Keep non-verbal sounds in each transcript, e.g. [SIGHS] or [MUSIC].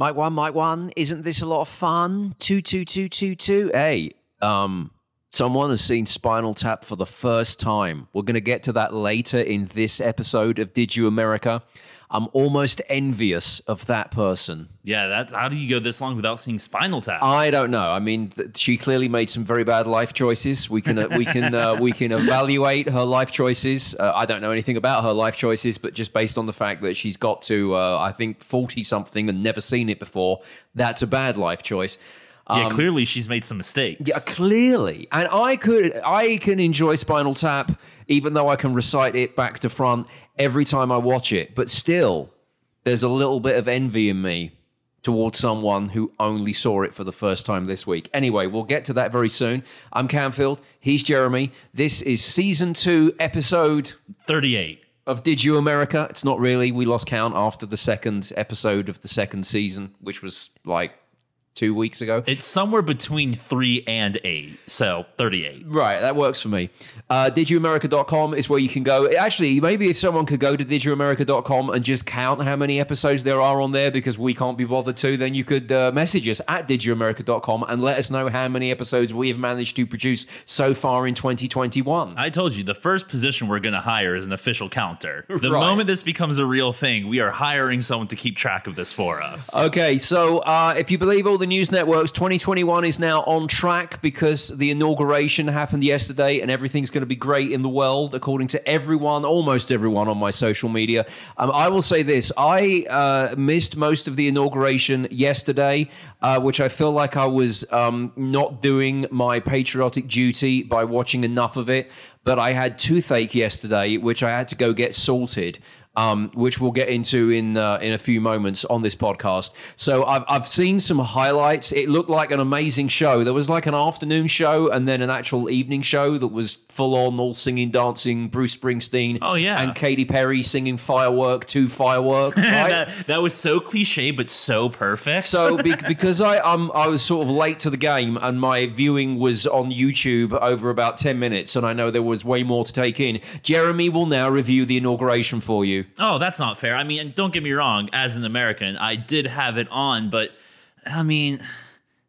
Mike one, Mike one. Isn't this a lot of fun? Two, two, two, two, two. Hey, um, someone has seen Spinal Tap for the first time. We're going to get to that later in this episode of Did You America. I'm almost envious of that person. Yeah, that. How do you go this long without seeing Spinal Tap? I don't know. I mean, th- she clearly made some very bad life choices. We can uh, we can uh, [LAUGHS] we can evaluate her life choices. Uh, I don't know anything about her life choices, but just based on the fact that she's got to uh, I think forty something and never seen it before, that's a bad life choice. Yeah, clearly she's made some mistakes. Um, Yeah, clearly. And I could I can enjoy Spinal Tap even though I can recite it back to front every time I watch it. But still, there's a little bit of envy in me towards someone who only saw it for the first time this week. Anyway, we'll get to that very soon. I'm Camfield. He's Jeremy. This is season two, episode Thirty-eight. of Did You America? It's not really. We lost count after the second episode of the second season, which was like two weeks ago. It's somewhere between three and eight, so thirty-eight. Right, that works for me. Uh, DidYouAmerica.com is where you can go. Actually, maybe if someone could go to DidYouAmerica.com and just count how many episodes there are on there because we can't be bothered to, then you could uh, message us at DidYouAmerica.com and let us know how many episodes we have managed to produce so far in 2021. I told you the first position we're going to hire is an official counter. [LAUGHS] The Right. moment this becomes a real thing, we are hiring someone to keep track of this for us. Okay, so uh, if you believe all the news networks, 2021 is now on track because the inauguration happened yesterday and everything's going to be great in the world, according to everyone, almost everyone on my social media. Um, I will say this I uh, missed most of the inauguration yesterday, uh, which I feel like I was um, not doing my patriotic duty by watching enough of it. But I had toothache yesterday, which I had to go get sorted um, which we'll get into in uh, in a few moments on this podcast. So I've I've seen some highlights. It looked like an amazing show. There was like an afternoon show and then an actual evening show that was full on, all singing, dancing. Bruce Springsteen. Oh, yeah. and Katy Perry singing "Firework" to "Firework." [LAUGHS] Right. that, that was so cliche, but so perfect. So [LAUGHS] be- because I um I was sort of late to the game and my viewing was on YouTube over about 10 minutes and I know there was way more to take in. Jeremy will now review the inauguration for you. Oh, that's not fair. I mean, don't get me wrong, as an American, I did have it on, but I mean,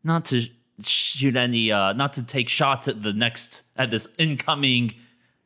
not to shoot any uh not to take shots at the next at this incoming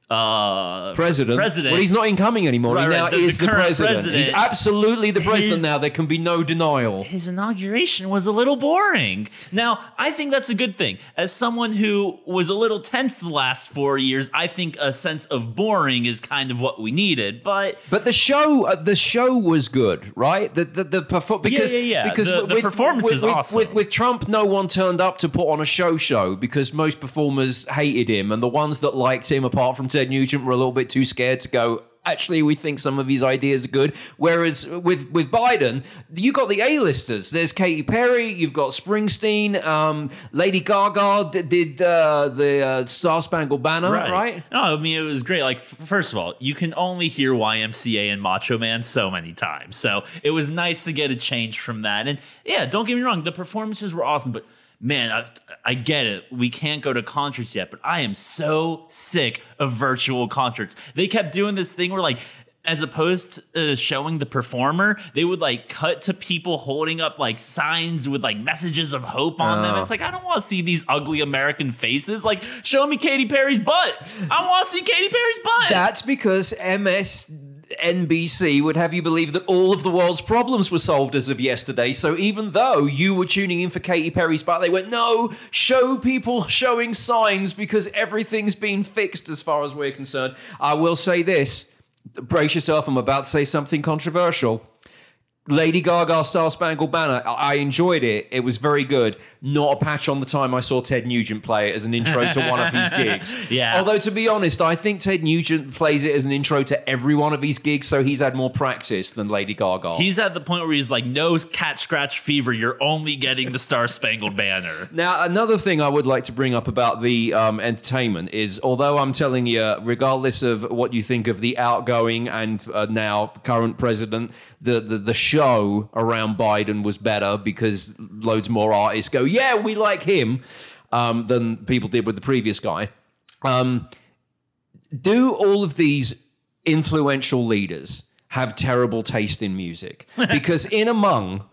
uh president. president. Well, he's not incoming anymore. Right, he now the- the is the, current president. He's absolutely the president His- now. There can be no denial. his inauguration was a little boring. Now, I think that's a good thing. As someone who was a little tense the last four years, I think a sense of boring is kind of what we needed. But But the show, uh, the show was good, right? The the, the perfor- because yeah, yeah. because The- the performance with, is with, awesome. With, with Trump, no one turned up to put on a show show because most performers hated him, and the ones that liked him, apart from Ted Nugent, were a little bit too scared to go. Actually, we think some of his ideas are good. Whereas with with Biden, you got the A-listers. There's Katy Perry. You've got Springsteen. Um, Lady Gaga d- did uh, the uh, Star Spangled Banner, right? No, I mean it was great. Like first of all, you can only hear YMCA and Macho Man so many times, so it was nice to get a change from that. And yeah, don't get me wrong, the performances were awesome, but man, I, I get it. We can't go to concerts yet, but I am so sick of virtual concerts. They kept doing this thing where like. As opposed to uh, showing the performer, they would like cut to people holding up like signs with like messages of hope on them. Oh. It's like I don't want to see these ugly American faces. Like, show me Katy Perry's butt. I want to see Katy Perry's butt. That's because MSNBC would have you believe that all of the world's problems were solved as of yesterday. So even though you were tuning in for Katy Perry's butt, they went, no, show people showing signs because everything's been fixed as far as we're concerned. I will say this brace yourself, I'm about to say something controversial. Lady Gaga Star Spangled Banner, I enjoyed it. It was very good. Not a patch on the time I saw Ted Nugent play it as an intro to one of his [LAUGHS] gigs. Yeah. Although, to be honest, I think Ted Nugent plays it as an intro to every one of his gigs, so he's had more practice than Lady Gaga. He's at the point where he's like, no cat scratch fever. You're only getting the Star Spangled Banner. [LAUGHS] Now, another thing I would like to bring up about the um, entertainment is, although I'm telling you, regardless of what you think of the outgoing and uh, now current president, the, the the show around Biden was better because loads more artists go, yeah, we like him, um, than people did with the previous guy. Um, do all of these influential leaders have terrible taste in music? [LAUGHS] Because in among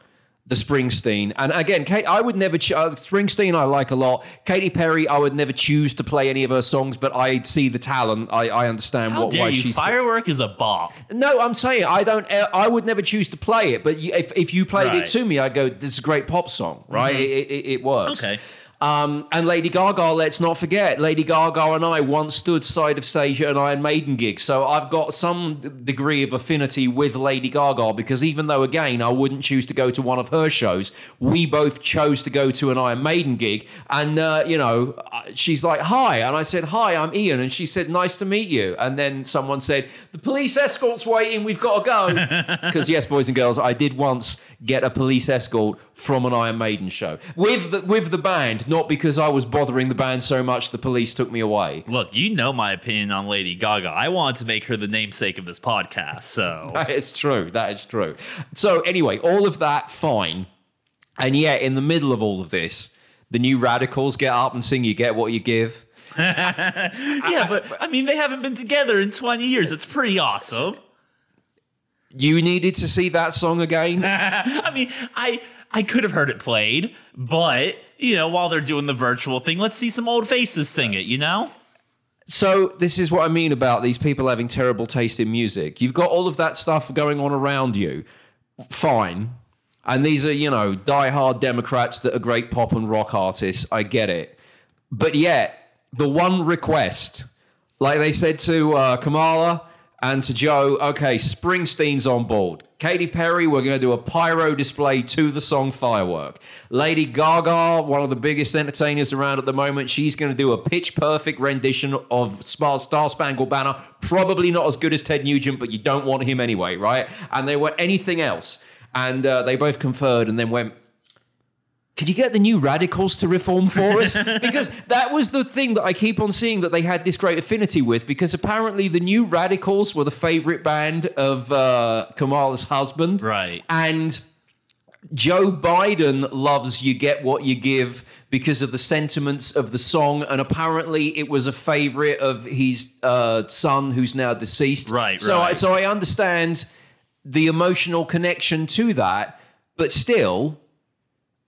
the Springsteen. And again, Kate, I would never. Ch- uh, Springsteen, I like a lot. Katy Perry, I would never choose to play any of her songs, but I see the talent. I, I understand How what dare why you? she's. Firework is a bop. No, I'm saying I don't. I would never choose to play it. But you, if if you played Right. Mm-hmm. it to me, I go, "This is a great pop song, right? It, it, it works." Okay. Um, and Lady Gaga, let's not forget, Lady Gaga and I once stood side of stage at an Iron Maiden gig. So I've got some degree of affinity with Lady Gaga because even though, again, I wouldn't choose to go to one of her shows, we both chose to go to an Iron Maiden gig. And, uh, you know, uh, she's like, hi. And I said, hi, I'm Ian. And she said, nice to meet you. And then someone said, the police escort's waiting. We've got to go. [LAUGHS] Because, yes, boys and girls, I did once get a police escort from an Iron Maiden show with the, with the band, not because I was bothering the band so much the police took me away. Look, you know my opinion on Lady Gaga. I wanted to make her the namesake of this podcast, so [LAUGHS] That is true. That is true. So anyway, all of that fine, and yet in the middle of all of this, the new radicals get up and sing "You Get What You Give." [LAUGHS] yeah. But I mean, they haven't been together in twenty years. It's pretty awesome. You needed to see that song again. [LAUGHS] I mean, I I could have heard it played, but you know, while they're doing the virtual thing, let's see some old faces sing it. You know. So this is what I mean about these people having terrible taste in music. You've got all of that stuff going on around you. Fine. And these are, you know, die-hard Democrats that are great pop and rock artists. I get it. But yet, the one request, like they said to uh, Kamala and to Joe, okay, Springsteen's on board. Katy Perry, we're going to do a pyro display to the song Firework. Lady Gaga, one of the biggest entertainers around at the moment, she's going to do a pitch perfect rendition of Star Spangled Banner. Probably not as good as Ted Nugent, but you don't want him anyway, right? And they were anything else. And uh, they both conferred and then went, could you get the new radicals to reform for us? [LAUGHS] because that was the thing that I keep on seeing that they had this great affinity with. Because apparently the new radicals were the favorite band of uh, Kamala's husband, Right. And Joe Biden loves "You Get What You Give" because of the sentiments of the song, and apparently it was a favorite of his uh, son, who's now deceased. Right, So, I, right. so I understand the emotional connection to that, but still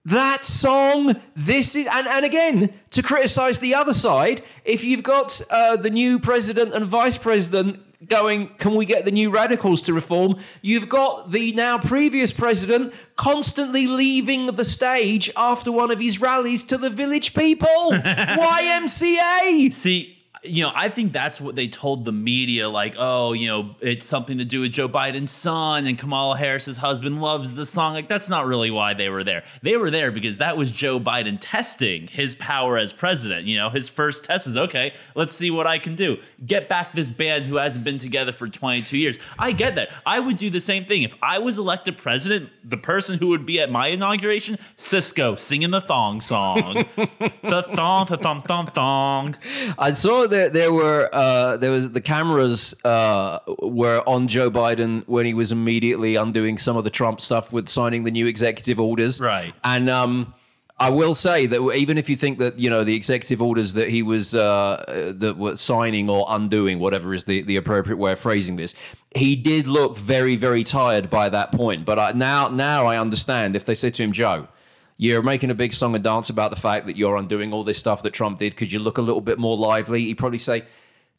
that song this is and, and again to criticize the other side if you've got uh, the new president and vice president going can we get the new radicals to reform? you've got the now previous president constantly leaving the stage after one of his rallies to the village people. [LAUGHS] Ymca See, you know, I think that's what they told the media, like, oh, you know, it's something to do with Joe Biden's son and Kamala Harris's husband loves the song. Like, that's not really why they were there. They were there because that was Joe Biden testing his power as president. You know, his first test is okay, let's see what I can do. Get back this band who hasn't been together for 22 years. I get that. I would do the same thing. If I was elected president, the person who would be at my inauguration, Sisqó singing the thong song. [LAUGHS] the thong, the thong, thong, thong. I saw that there were uh, there was the cameras uh, were on Joe Biden when he was immediately undoing some of the Trump stuff with signing the new executive orders. Right. And um, I will say that even if you think that you know the executive orders that he was uh, that were signing or undoing, whatever is the, the appropriate way of phrasing this, he did look very very tired by that point. But I, now now I understand if they said to him, Joe. You're making a big song and dance about the fact that you're undoing all this stuff that Trump did. Could you look a little bit more lively? He'd probably say,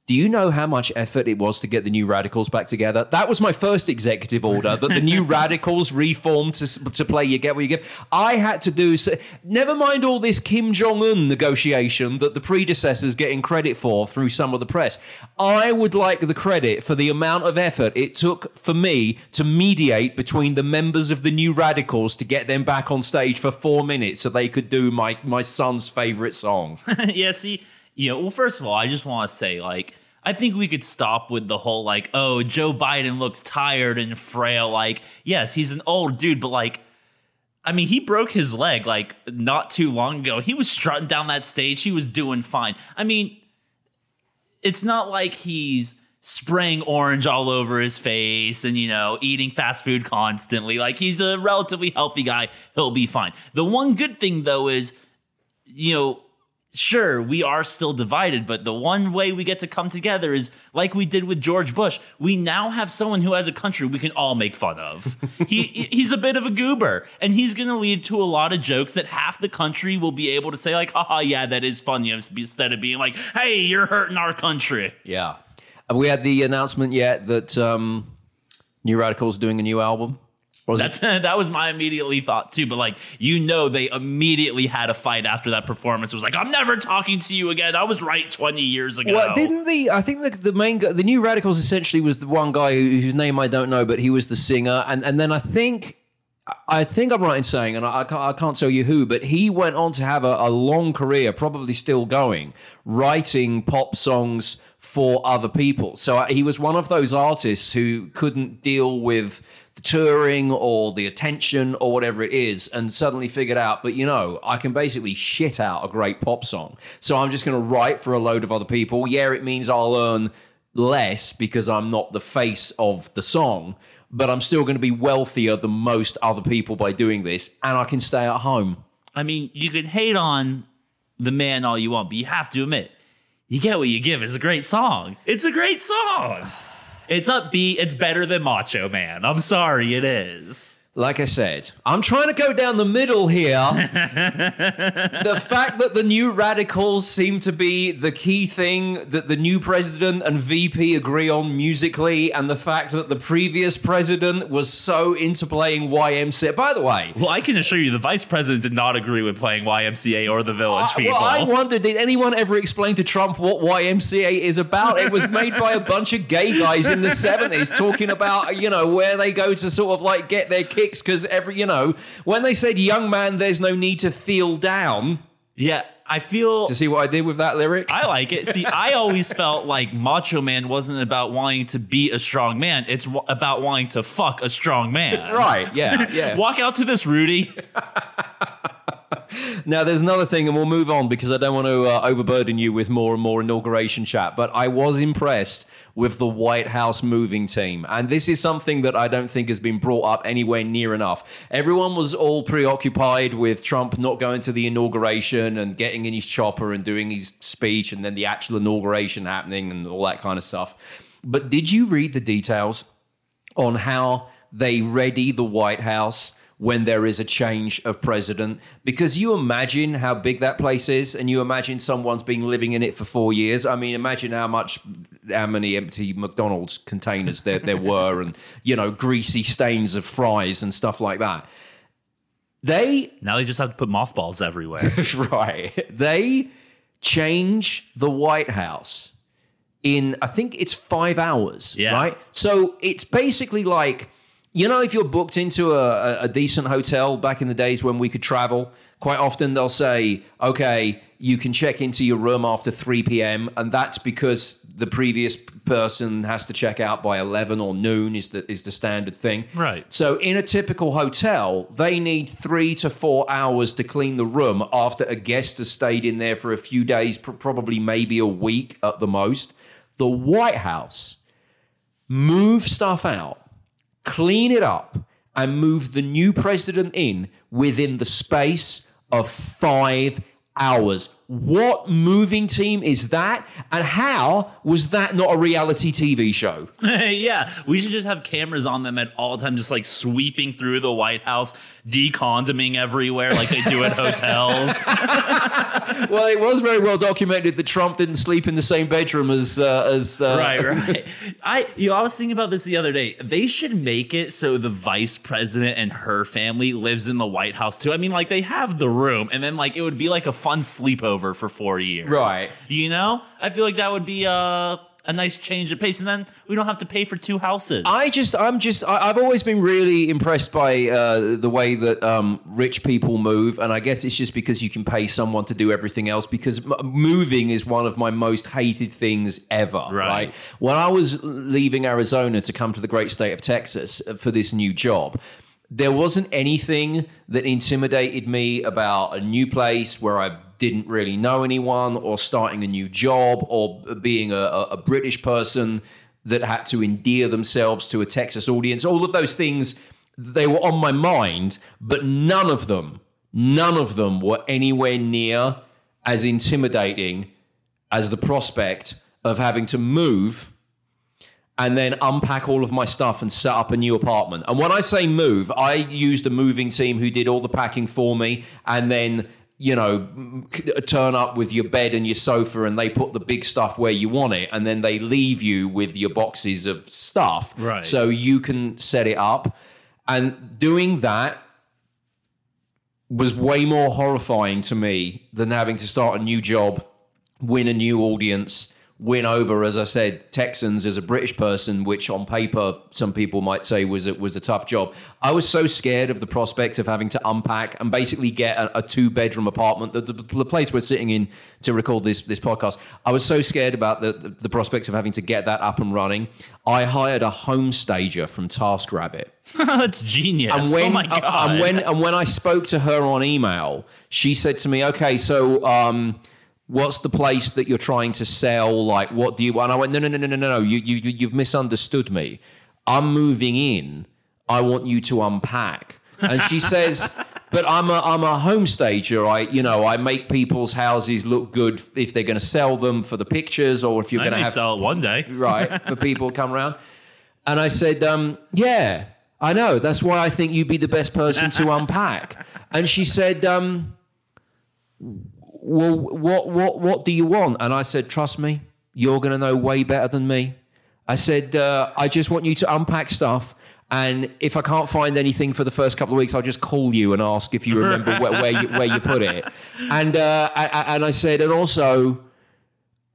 Do you know how much effort it was to get the new radicals back together? That was my first executive order that the new [LAUGHS] radicals reformed to, to play You Get What You Give. I had to do, so, never mind all this Kim Jong un negotiation that the predecessors getting credit for through some of the press. I would like the credit for the amount of effort it took for me to mediate between the members of the new radicals to get them back on stage for four minutes so they could do my, my son's favorite song. [LAUGHS] yeah, see, know, well, first of all, I just want to say, like, I think we could stop with the whole, like, oh, Joe Biden looks tired and frail. Like, yes, he's an old dude, but, like, I mean, he broke his leg, like, not too long ago. He was strutting down that stage. He was doing fine. I mean, it's not like he's spraying orange all over his face and you know eating fast food constantly like he's a relatively healthy guy he'll be fine the one good thing though is you know sure, we are still divided, but the one way we get to come together is like we did with George Bush. We now have someone who has a country we can all make fun of. [LAUGHS] he he's a bit of a goober, and he's going to lead to a lot of jokes that half the country will be able to say like, "Haha, yeah, that is funny," instead of being like, "Hey, you're hurting our country." Yeah. Have we had the announcement yet that um, New Radicals doing a new album? That's [LAUGHS] that was my immediately thought too. But like you know, they immediately had a fight after that performance. It was like, I'm never talking to you again. I was right 20 years ago. Well, didn't the I think the, the main guy, the new Radicals essentially was the one guy who, whose name I don't know, but he was the singer, and and then I think I think I'm right in saying, and I, I can't, I can't tell you who, but he went on to have a, a long career, probably still going, writing pop songs for other people. So uh, he was one of those artists who couldn't deal with the touring or the attention or whatever it is, and suddenly figured out, but you know, I can basically shit out a great pop song. So I'm just going to write for a load of other people. Yeah, it means I'll earn less because I'm not the face of the song, but I'm still going to be wealthier than most other people by doing this, and I can stay at home. I mean, you can hate on the man all you want, but you have to admit, you get what you give. It's a great song. It's a great song. It's upbeat. It's better than Macho Man. I'm sorry, it is. Like I said, I'm trying to go down the middle here. [LAUGHS] the fact that the new radicals seem to be the key thing that the new president and VP agree on musically, and the fact that the previous president was so into playing YMCA. By the way, Well, I can assure you, the vice president did not agree with playing YMCA or the Village I, People. well, I wonder, did anyone ever explain to Trump what YMCA is about? It was made by a bunch of gay guys in the 70s talking about, you know, where they go to sort of like get their because every, you know, when they said, young man, there's no need to feel down. yeah, I feel. To see what I did with that lyric? I like it. See, I always [LAUGHS] felt like Macho Man wasn't about wanting to be a strong man. It's w- about wanting to fuck a strong man. right, yeah, [LAUGHS] yeah. Walk out to this, Rudy. [LAUGHS] Now, there's another thing, and we'll move on because I don't want to uh, overburden you with more and more inauguration chat. But I was impressed with the White House moving team. And this is something that I don't think has been brought up anywhere near enough. Everyone was all preoccupied with Trump not going to the inauguration and getting in his chopper and doing his speech and then the actual inauguration happening and all that kind of stuff. But did you read the details on how they ready the White House when there is a change of president because you imagine how big that place is and you imagine someone's been living in it for four years i mean imagine how much how many empty mcdonald's containers there, there [LAUGHS] were and you know greasy stains of fries and stuff like that they Now they just have to put mothballs everywhere. [LAUGHS] right. They change the White House in, I think it's five hours. Yeah. Right. So it's basically like, you know, if you're booked into a, a- decent hotel back in the days when we could travel, quite often they'll say, okay, you can check into your room after 3 p.m. And that's because the previous person has to check out by 11 or noon is the, is the standard thing. Right. So in a typical hotel, they need three to four hours to clean the room after a guest has stayed in there for a few days, pr- probably maybe a week at the most. The White House move stuff out, clean it up, and move the new president in within the space of five hours. What moving team is that? And how was that not a reality TV show? [LAUGHS] yeah, we should just have cameras on them at all times, just like sweeping through the White House, decondoming everywhere like they do at [LAUGHS] hotels. [LAUGHS] well, it was very well documented that Trump didn't sleep in the same bedroom as uh, as uh, right, right. I you know, I was thinking about this the other day. They should make it so the vice president and her family lives in the White House too. I mean, like they have the room, and then like it would be like a fun sleepover for four years. Right. You know? I feel like that would be uh a nice change of pace, and then we don't have to pay for two houses. I just, I'm just, I, I've always been really impressed by uh, the way that um, rich people move, and I guess it's just because you can pay someone to do everything else. Because m- moving is one of my most hated things ever. Right. Right. When I was leaving Arizona to come to the great state of Texas uh, for this new job. There wasn't anything that intimidated me about a new place where I didn't really know anyone, or starting a new job, or being a, a, British person that had to endear themselves to a Texas audience. All of those things, they were on my mind, but none of them, none of them were anywhere near as intimidating as the prospect of having to move and then unpack all of my stuff and set up a new apartment. And when I say move, I used a moving team who did all the packing for me and then you know turn up with your bed and your sofa and they put the big stuff where you want it and then they leave you with your boxes of stuff Right. so you can set it up and doing that was way more horrifying to me than having to start a new job, win a new audience, win over, as I said, Texans as a British person, which on paper some people might say was a, was a tough job. I was so scared of the prospect of having to unpack and basically get a, a two bedroom apartment. The, the, the place we're sitting in to record this this podcast, I was so scared about the, the the prospect of having to get that up and running. I hired a home stager from TaskRabbit. [LAUGHS] That's genius. And when, oh my god. and when and when I spoke to her on email, she said to me, "Okay, so um, what's the place that you're trying to sell? Like, what do you?" And I went, "No, no, no, no, no, no. You you you- you've misunderstood me. I'm moving in. I want you to unpack." And she [LAUGHS] says. But I'm a I'm a home stager. I you know I make people's houses look good if they're going to sell them for the pictures or if you're going to have sell it one day. [LAUGHS] right for people to come around. And I said, um, yeah, I know. That's why I think you'd be the best person to [LAUGHS] unpack. And she said, um, well, what, what, what do you want? And I said, trust me, you're going to know way better than me. I said, uh, I just want you to unpack stuff. And if I can't find anything for the first couple of weeks, I'll just call you and ask if you remember where, where, you, where you put it. [LAUGHS] And, uh, I, and I said, and also,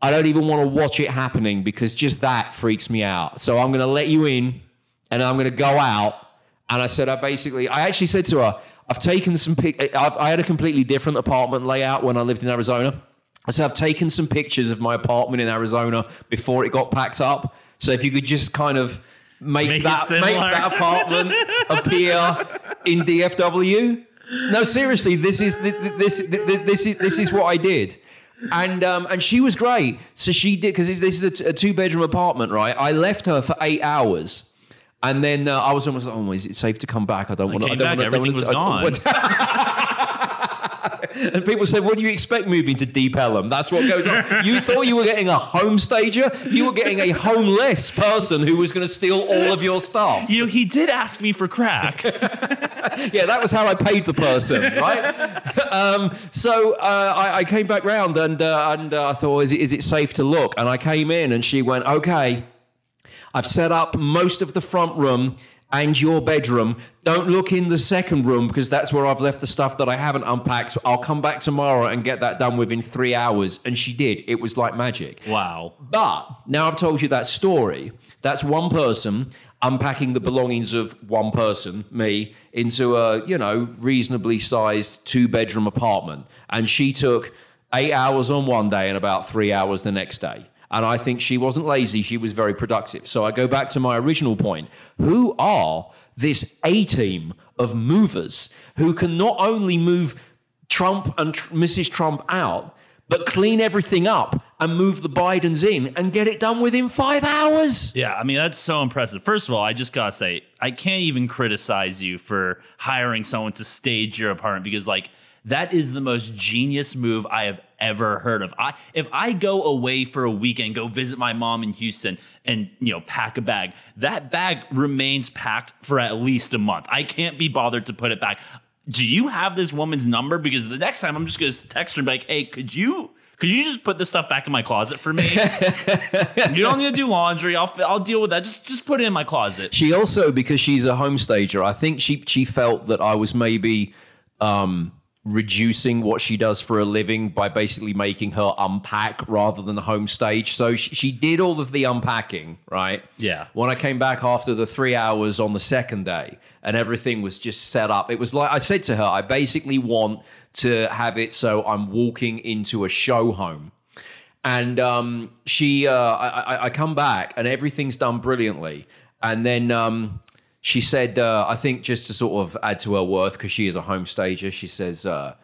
I don't even want to watch it happening because just that freaks me out. So I'm going to let you in and I'm going to go out. And I said, I basically, I actually said to her, I've taken some pic. I've, I had a completely different apartment layout when I lived in Arizona. I said, I've taken some pictures of my apartment in Arizona before it got packed up. So if you could just kind of make, Make that make that apartment appear in DFW. No, seriously, this is this this this is this is what I did. And um, and she was great. So she did because this is a, two bedroom apartment, right? I left her for eight hours, and then uh, I was almost like, oh, is it safe to come back? I don't want to. I don't wanna- everything wanna- was want- [LAUGHS] and people said, "What do you expect moving to Deep Ellum?" That's what goes on. You thought you were getting a home stager. You were getting a homeless person who was going to steal all of your stuff. You know, he did ask me for crack. [LAUGHS] yeah, that was how I paid the person, right? [LAUGHS] um, so uh, I, I came back round and uh, and uh, I thought, is it, is it safe to look? And I came in and she went, okay, I've set up most of the front room and your bedroom. Don't look in the second room because that's where I've left the stuff that I haven't unpacked. So I'll come back tomorrow and get that done within three hours. And she did. It was like magic. wow. But now I've told you that story. That's one person unpacking the belongings of one person, me, into a, you know, reasonably sized two bedroom apartment. And she took eight hours on one day and about three hours the next day. And I think she wasn't lazy, she was very productive. So I go back to my original point. Who are this A team of movers who can not only move Trump and Tr- Mrs. Trump out, but clean everything up and move the Bidens in and get it done within five hours. Yeah, I mean that's so impressive. First of all, I just gotta say I can't even criticize you for hiring someone to stage your apartment because like that is the most genius move I have ever heard of. I if I go away for a weekend, go visit my mom in Houston and you know pack a bag, that bag remains packed for at least a month. I can't be bothered to put it back. Do you have this woman's number? Because the next time I'm just gonna text her and be like, hey, could you could you just put this stuff back in my closet for me? [LAUGHS] you don't need to do laundry. I'll I'll deal with that. Just just put it in my closet. She also, because she's a home stager, I think she she felt that I was maybe um, reducing what she does for a living by basically making her unpack rather than the home stage. So she, she did all of the unpacking, right? Yeah. When I came back after the three hours on the second day and everything was just set up, it was like I said to her, I basically want to have it so I'm walking into a show home and um, she uh, I, I, I come back and everything's done brilliantly and then um, she said uh, i think just to sort of add to her worth because she is a home stager she says uh,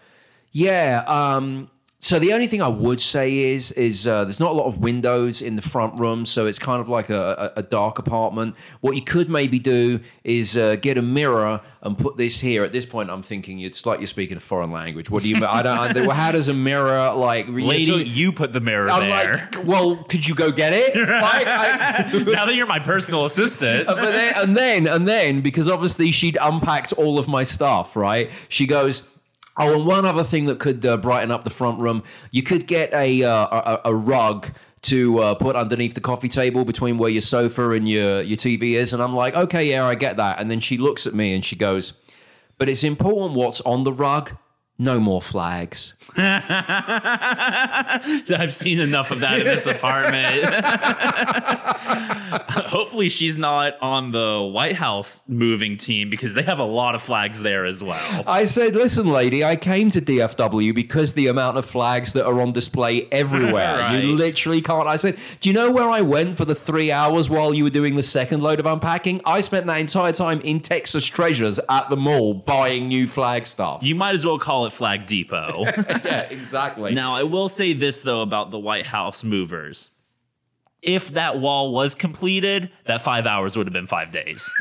yeah um, So the only thing I would say is is uh, there's not a lot of windows in the front room, so it's kind of like a, a, a dark apartment. What you could maybe do is uh, get a mirror and put this here. At this point, I'm thinking it's like you're speaking a foreign language. What do you? I don't. I, how does a mirror like? Lady, you put the mirror I'm there. like, well, could you go get it? [LAUGHS] Like, I- now that you're my personal assistant. but then, and then and then because obviously she'd unpacked all of my stuff right she goes oh and one other thing that could uh, brighten up the front room you could get a uh, a, a rug to uh, put underneath the coffee table between where your sofa and your your tv is. And i'm like okay yeah i get that. And then she looks at me and she goes but it's important what's on the rug no more flags [LAUGHS] so I've seen enough of that in this apartment. [LAUGHS] Hopefully, she's not on the White House moving team because they have a lot of flags there as well. I said, listen, lady, I came to DFW because the amount of flags that are on display everywhere. [LAUGHS] Right. You literally can't. I said, do you know where I went for the three hours while you were doing the second load of unpacking? I spent that entire time in Texas Treasures at the mall buying new flag stuff. You might as well call it Flag Depot. [LAUGHS] yeah, exactly. now, I will say this though about the White House movers. If that wall was completed, that five hours would have been five days. [LAUGHS]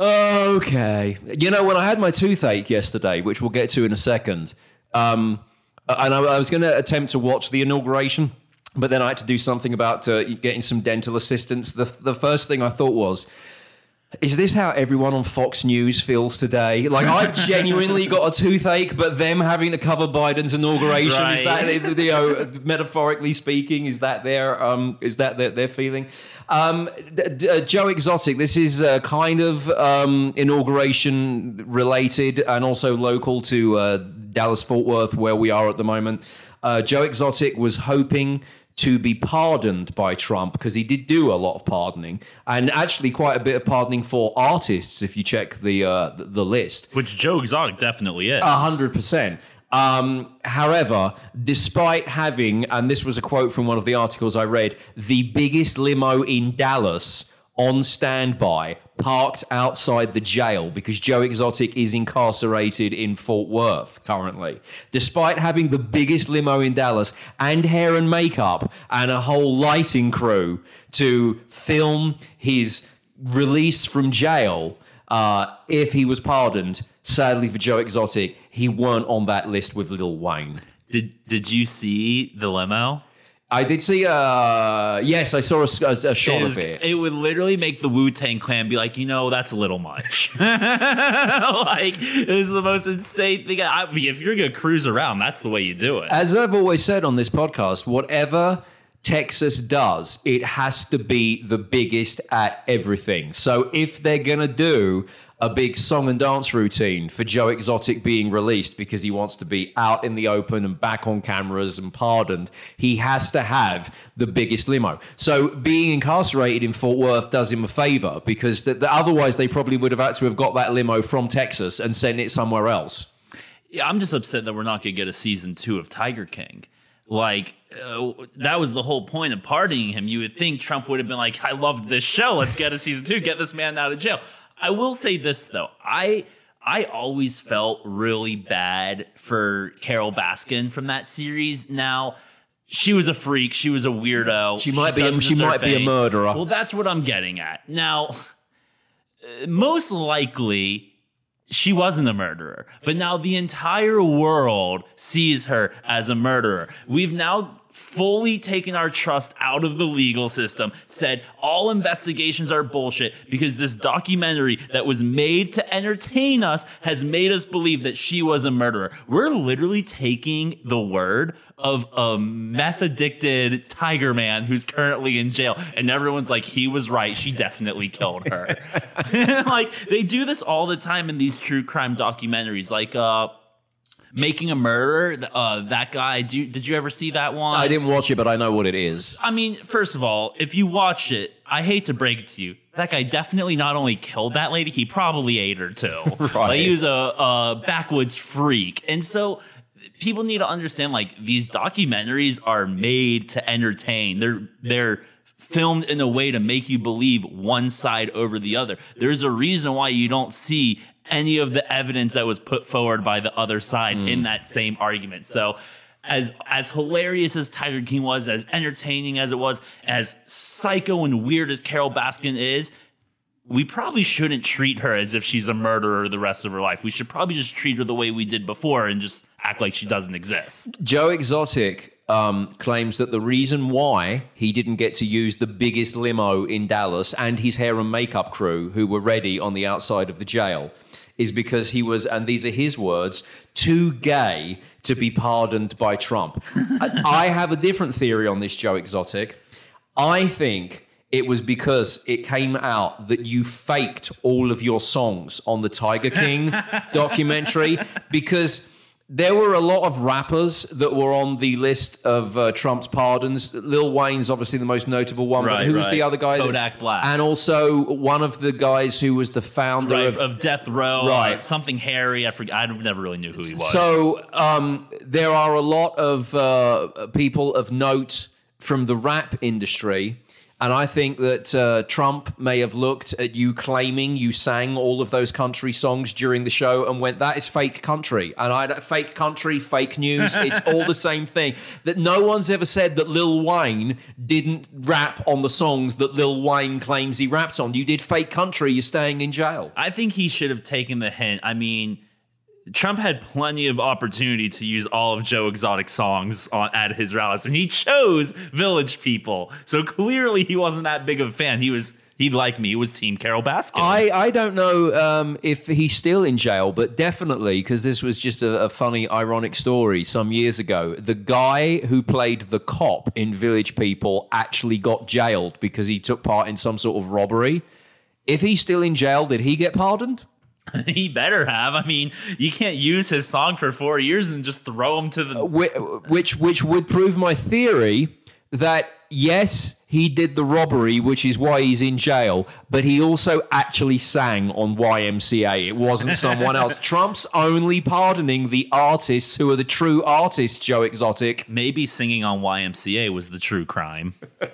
Okay. You know, when I had my toothache yesterday, which we'll get to in a second, um, and I, I was going to attempt to watch the inauguration, but then I had to do something about uh, getting some dental assistance. The, the first thing I thought was, is this how everyone on Fox News feels today? Like I've [LAUGHS] genuinely got a toothache, but them having to cover Biden's inauguration is Right. that you know, metaphorically speaking, is that their um, is that their, their feeling? Um, d- d- uh, Joe Exotic, this is uh, kind of um, inauguration related and also local to uh, Dallas Fort Worth, where we are at the moment. Uh, Joe Exotic was hoping to be pardoned by Trump because he did do a lot of pardoning and actually quite a bit of pardoning for artists if you check the uh, the- list. Which Joe Exotic definitely is. A hundred percent. Um, however, despite having, and this was a quote from one of the articles I read, the biggest limo in Dallas on standby, parked outside the jail because Joe Exotic is incarcerated in Fort Worth currently. Despite having the biggest limo in Dallas and hair and makeup and a whole lighting crew to film his release from jail, uh, if he was pardoned, sadly for Joe Exotic, he weren't on that list with Lil Wayne. Did Did you see the limo? I did see. Uh, yes, I saw a, a- a shot It, of it. it would literally make the Wu Tang Clan be like, you know, that's a little much. [LAUGHS] like it was the most insane thing. I mean, if you're gonna cruise around, that's the way you do it. As I've always said on this podcast, whatever Texas does, it has to be the biggest at everything. So if they're gonna do a big song and dance routine for Joe Exotic being released because he wants to be out in the open and back on cameras and pardoned, he has to have the biggest limo. So being incarcerated in Fort Worth does him a favor because th- th- otherwise they probably would have had to have got that limo from Texas and sent it somewhere else. Yeah, I'm just upset that we're not gonna get a season two of Tiger King. Like uh, that was the whole point of pardoning him. You would think Trump would have been like, "I loved this show. Let's get a season two. Get this man out of jail." I will say this though, I I always felt really bad for Carole Baskin from that series. Now. She was a freak. She was a weirdo. She might be a- she might be a murderer. Well, that's what I'm getting at. Now, [LAUGHS] most likely, she wasn't a murderer, but now the entire world sees her as a murderer. We've now fully taken our trust out of the legal system, said all investigations are bullshit because this documentary that was made to entertain us has made us believe that she was a murderer. We're literally taking the word of a meth addicted tiger man who's currently in jail. And everyone's like he was right. She definitely killed her. [LAUGHS] [LAUGHS] Like they do this all the time in these true crime documentaries. Like uh making a murderer uh that guy. Do you, did you ever see that one? I didn't watch it, but I know what it is. I mean, first of all, if you watch it, I hate to break it to you, that guy definitely not only killed that lady, he probably ate her too. [LAUGHS] Like he was a, a backwoods freak, and so people need to understand like these documentaries are made to entertain. They're they're filmed in a way to make you believe one side over the other. There's a reason why you don't see any of the evidence that was put forward by the other side in mm. that same argument. So as as hilarious as Tiger King was, as entertaining as it was, as psycho and weird as Carole Baskin is, we probably shouldn't treat her as if she's a murderer the rest of her life. We should probably just treat her the way we did before and just act like she doesn't exist. Joe Exotic um, claims that the reason why he didn't get to use the biggest limo in Dallas and his hair and makeup crew, who were ready on the outside of the jail, is because he was, and these are his words, too gay to be pardoned by Trump. [LAUGHS] I, I have a different theory on this, Joe Exotic. I think it was because it came out that you faked all of your songs on the Tiger King [LAUGHS] documentary because there were a lot of rappers that were on the list of uh, Trump's pardons. Lil Wayne's obviously the most notable one, but Right, who was right. the other guy? that- Kodak Black. And also one of the guys who was the founder Right, of of, Death Row, Right. uh, something Harry. I forget. I never really knew who he was. So um, there are a lot of uh, people of note from the rap industry. And I think that uh, Trump may have looked at you claiming you sang all of those country songs during the show and went, "That is fake country." And I fake country, fake news. [LAUGHS] It's all the same thing. That no one's ever said that Lil Wayne didn't rap on the songs that Lil Wayne claims he rapped on. You did fake country. You're staying in jail. I think he should have taken the hint. I mean, Trump had plenty of opportunity to use all of Joe Exotic songs on, at his rallies, and he chose Village People. So clearly, he wasn't that big of a fan. He was he like me. Was Team Carole Baskin. I, I don't know um, if he's still in jail, but definitely because this was just a, a funny, ironic story some years ago. The guy who played the cop in Village People actually got jailed because he took part in some sort of robbery. If he's still in jail, did he get pardoned? [LAUGHS] he better have. I mean, you can't use his song for four years and just throw him to the. Uh, which which would prove my theory that yes, he did the robbery, which is why he's in jail, but he also actually sang on YMCA. It wasn't [LAUGHS] someone else. Trump's only pardoning the artists who are the true artists, Joe Exotic. Maybe singing on YMCA was the true crime. [LAUGHS]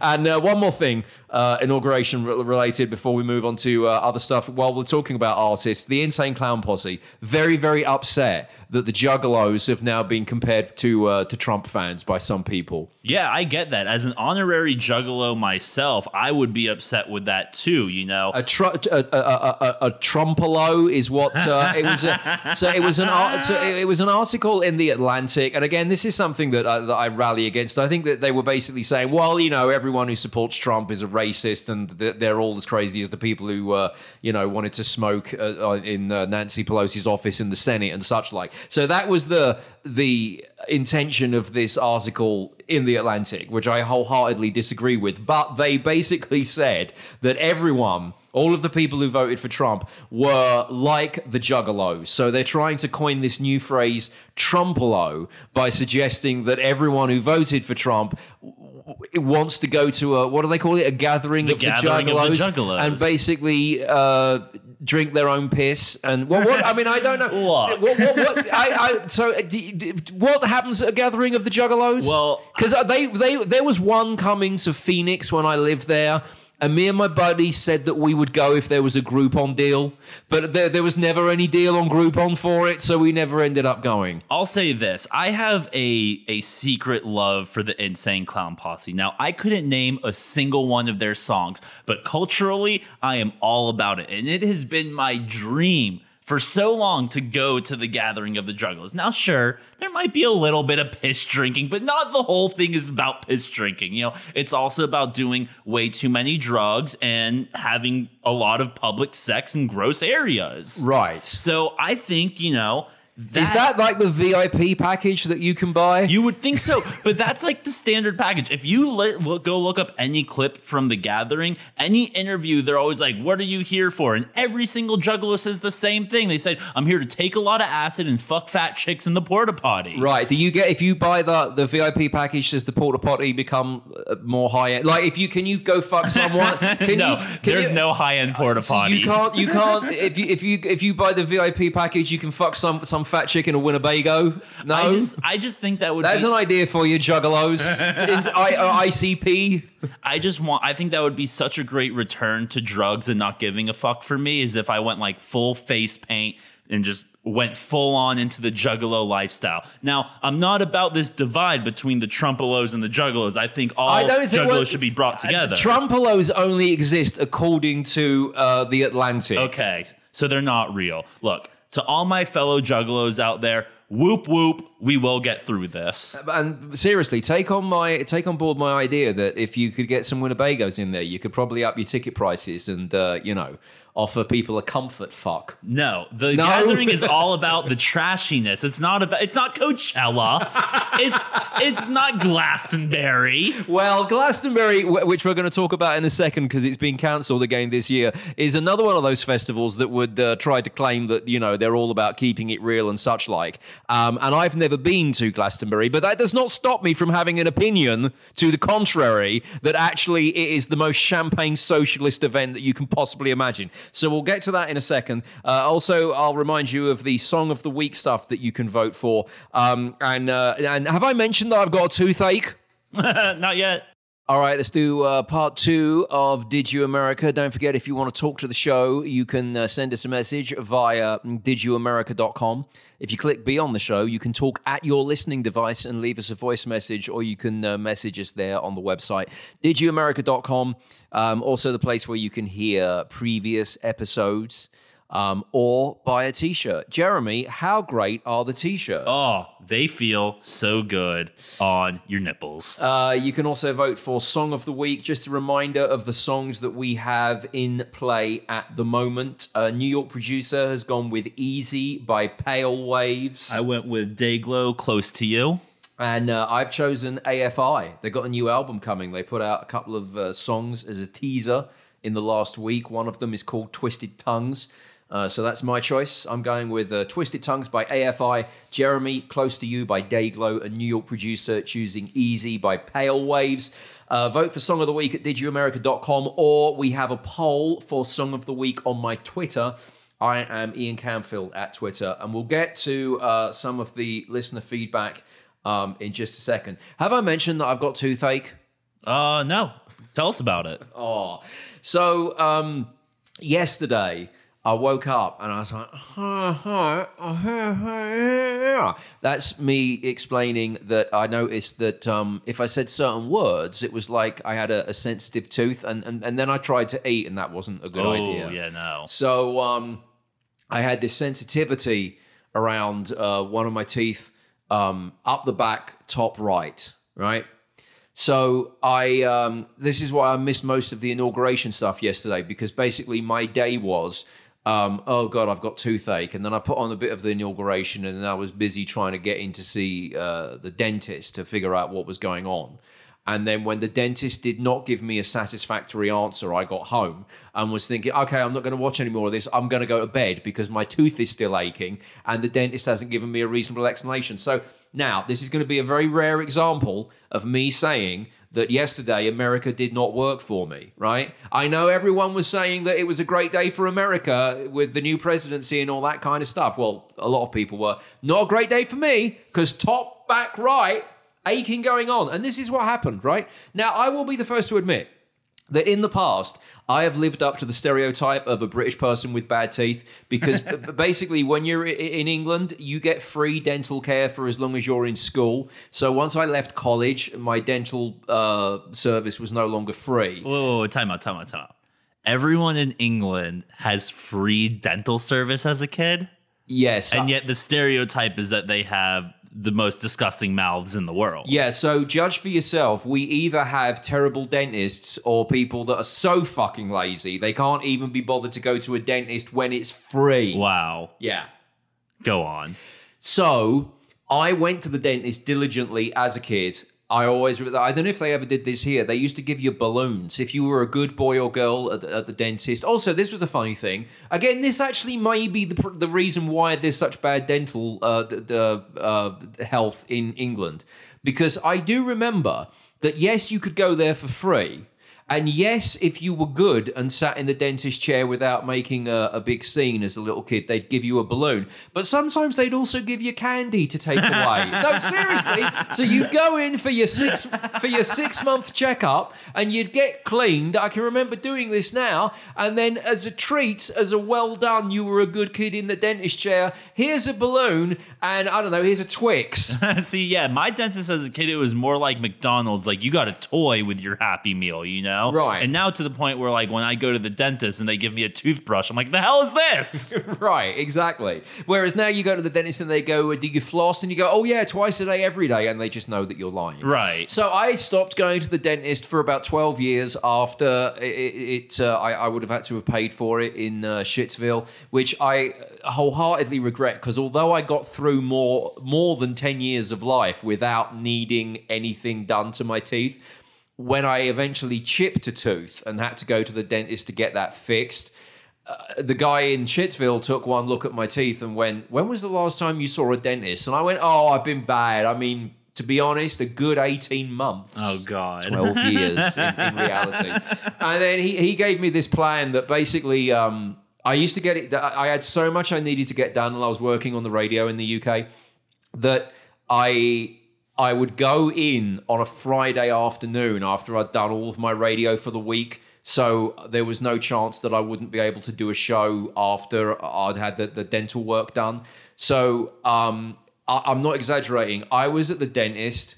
And uh, one more thing, uh, inauguration re- related before we move on to uh, other stuff. While we're talking about artists, the Insane Clown Posse very very upset that the Juggalos have now been compared to uh, to Trump fans by some people. Yeah, I get that. As an honorary juggalo myself, I would be upset with that too. You know, A, tr- a, a, a, a, trumpolo is what uh, it was. A, [LAUGHS] so it was an art, so it was an article in the Atlantic, and again, this is something that I, that I rally against. I think that they were basically saying, well, you know, everyone who supports Trump is a racist, and th- they're all as crazy as the people who, uh, you know, wanted to smoke uh, uh, in uh, Nancy Pelosi's office in the Senate and such like. So that was the the intention of this article in the Atlantic, which I wholeheartedly disagree with. But they basically said that everyone, all of the people who voted for Trump, were like the Juggalos. So they're trying to coin this new phrase, Trumpalo, by suggesting that everyone who voted for Trump w- wants to go to a what do they call it? A gathering, of, gathering the of the juggalos, juggalos. and basically uh, drink their own piss. And well, what I mean, I don't know. [LAUGHS] Look. What, what, what, I, I, so, uh, do, do, what happens at a gathering of the Juggalos? Well- because they, they, there was one coming to Phoenix when I lived there. And me and my buddy said that we would go if there was a Groupon deal, but there, there was never any deal on Groupon for it, so we never ended up going. I'll say this: I have a a secret love for the Insane Clown Posse. Now, I couldn't name a single one of their songs, but culturally, I am all about it, and it has been my dream for so long to go to the gathering of the Juggalos. Now, sure, there might be a little bit of piss drinking, but not the whole thing is about piss drinking. You know, it's also about doing way too many drugs and having a lot of public sex in gross areas. Right. So I think, you know, Is that like the VIP package that you can buy? you would think so, but that's like the standard package. If you li- look, go look up any clip from the gathering, any interview, they're always like, "What are you here for?" And every single juggalo says the same thing. They said, "I'm here to take a lot of acid and fuck fat chicks in the porta potty." Right. Do you get if you buy the the VIP package? Does the porta potty become uh, more high end? Like, if you can you go fuck someone? [LAUGHS] Can no, you, can there's you- no high end porta So potties. you can't. You can't. If you if you if you buy the VIP package, you can fuck some some some fat chick in a Winnebago? No. I just I just think that would That's be, an idea for you, juggalos. [LAUGHS] I- uh, ICP. I just want I think that would be such a great return to drugs and not giving a fuck for me is if I went like full face paint and just went full on into the juggalo lifestyle. Now, I'm not about this divide between the Trumpelos and the juggalos. I think all I don't think juggalos well, should be brought together. Trumpelos only exist according to uh, the Atlantic. Okay, so they're not real. Look, to all my fellow juggalos out there, whoop whoop, we will get through this. And seriously, take on my take on board my idea that if you could get some Winnebagos in there, you could probably up your ticket prices and uh, you know offer people a comfort fuck. No, the No. gathering is [LAUGHS] all about the trashiness. It's not about. It's not Coachella. it's it's not Glastonbury. Well, Glastonbury, wh- which we're going to talk about in a second because it's been cancelled again this year, is another one of those festivals that would uh, try to claim that you know they're all about keeping it real and such like. Um, and I've never been to Glastonbury, but that does not stop me from having an opinion to the contrary that actually it is the most champagne socialist event that you can possibly imagine. So we'll get to that in a second. Uh, also, I'll remind you of the song of the week stuff that you can vote for. Um, and uh, and have I mentioned that I've got a toothache? [LAUGHS] not yet. All right, let's do uh, part two of Did You America. Don't forget, if you want to talk to the show, you can uh, send us a message via didyouamerica.com. If you click Beyond the Show, you can talk at your listening device and leave us a voice message, or you can uh, message us there on the website, didyouamerica.com. Um, also, the place where you can hear previous episodes um, or buy a t shirt. Jeremy, how great are the t shirts? Oh, they feel so good on your nipples. Uh, you can also vote for Song of the Week. Just a reminder of the songs that we have in play at the moment. A New York producer has gone with Easy by Pale Waves. I went with Dayglow, close to you. and uh, I've chosen AFI. They've got a new album coming. They put out a couple of uh, songs as a teaser in the last week. One of them is called Twisted Tongues. Uh, so that's my choice. I'm going with uh, Twisted Tongues by AFI, Jeremy, Close to You by Dayglow, a New York producer choosing Easy by Pale Waves. Uh, vote for Song of the Week at didyouamerica.com or we have a poll for Song of the Week on my Twitter. I am Ian Camfield at Twitter, and we'll get to uh, some of the listener feedback um, in just a second. Have I mentioned that I've got toothache? Uh, no. Tell us about it. Oh, so um, yesterday I woke up and I was like, that's me explaining that I noticed that um, if I said certain words, it was like I had a, a sensitive tooth, and, and and then I tried to eat, and that wasn't a good oh, idea. yeah, no. So um, I had this sensitivity around uh, one of my teeth um, up the back, top right, right. So I um, this is why I missed most of the inauguration stuff yesterday because basically my day was. Um, oh god, I've got toothache, and then I put on a bit of the inauguration, and then I was busy trying to get in to see uh, the dentist to figure out what was going on. And then when the dentist did not give me a satisfactory answer, I got home and was thinking, okay, I'm not going to watch any more of this. I'm going to go to bed because my tooth is still aching and the dentist hasn't given me a reasonable explanation. So now this is going to be a very rare example of me saying that yesterday America did not work for me, right? I know everyone was saying that it was a great day for America with the new presidency and all that kind of stuff. Well, a lot of people were. Not a great day for me because top back right aching going on. And this is what happened, right? Now, I will be the first to admit that in the past, I have lived up to the stereotype of a British person with bad teeth because [LAUGHS] basically, when you're in England, you get free dental care for as long as you're in school. So once I left college, my dental uh, service was no longer free. Whoa, time out, time out, time out. Everyone in England has free dental service as a kid, Yes. and yet the stereotype is that they have the most disgusting mouths in the world. Yeah, so judge for yourself. We either have terrible dentists or people that are so fucking lazy they can't even be bothered to go to a dentist when it's free. Wow. Yeah. Go on. So I went to the dentist diligently as a kid. I always, I don't know if they ever did this here. They used to give you balloons if you were a good boy or girl at the, at the dentist. Also, this was a funny thing. Again, this actually may be the, the reason why there's such bad dental uh, the, uh, health in England. Because I do remember that, yes, you could go there for free. And yes, if you were good and sat in the dentist chair without making a, a big scene as a little kid, they'd give you a balloon. But sometimes they'd also give you candy to take away. [LAUGHS] no, seriously. So you'd go in for your six for your six month checkup, and you'd get cleaned. I can remember doing this now. And then, as a treat, as a well done, you were a good kid in the dentist chair. Here's a balloon, and I don't know. Here's a Twix. [LAUGHS] See, yeah, my dentist as a kid, it was more like McDonald's. Like you got a toy with your Happy Meal, you know? Right. And now to the point where, like, when I go to the dentist and they give me a toothbrush, I'm like, the hell is this? [LAUGHS] right, exactly. Whereas now you go to the dentist and they go, "Do you floss?" and you go, "Oh yeah, twice a day, every day," and they just know that you're lying. right. So I stopped going to the dentist for about 12 years after it. it uh, I, I would have had to have paid for it in uh, Shittsville, which I wholeheartedly regret because although I got through more more than 10 years of life without needing anything done to my teeth, when I eventually chipped a tooth and had to go to the dentist to get that fixed. Uh, the guy in Shittsville took one look at my teeth and went, When was the last time you saw a dentist? And I went, Oh, I've been bad. I mean, to be honest, a good 18 months. Oh, God. 12 years in, in reality. [LAUGHS] And then he, he gave me this plan that basically um, I used to get it. I had so much I needed to get done while I was working on the radio in the UK that I I would go in on a Friday afternoon after I'd done all of my radio for the week. So there was no chance that I wouldn't be able to do a show after I'd had the, the dental work done. So um, I, I'm not exaggerating. I was at the dentist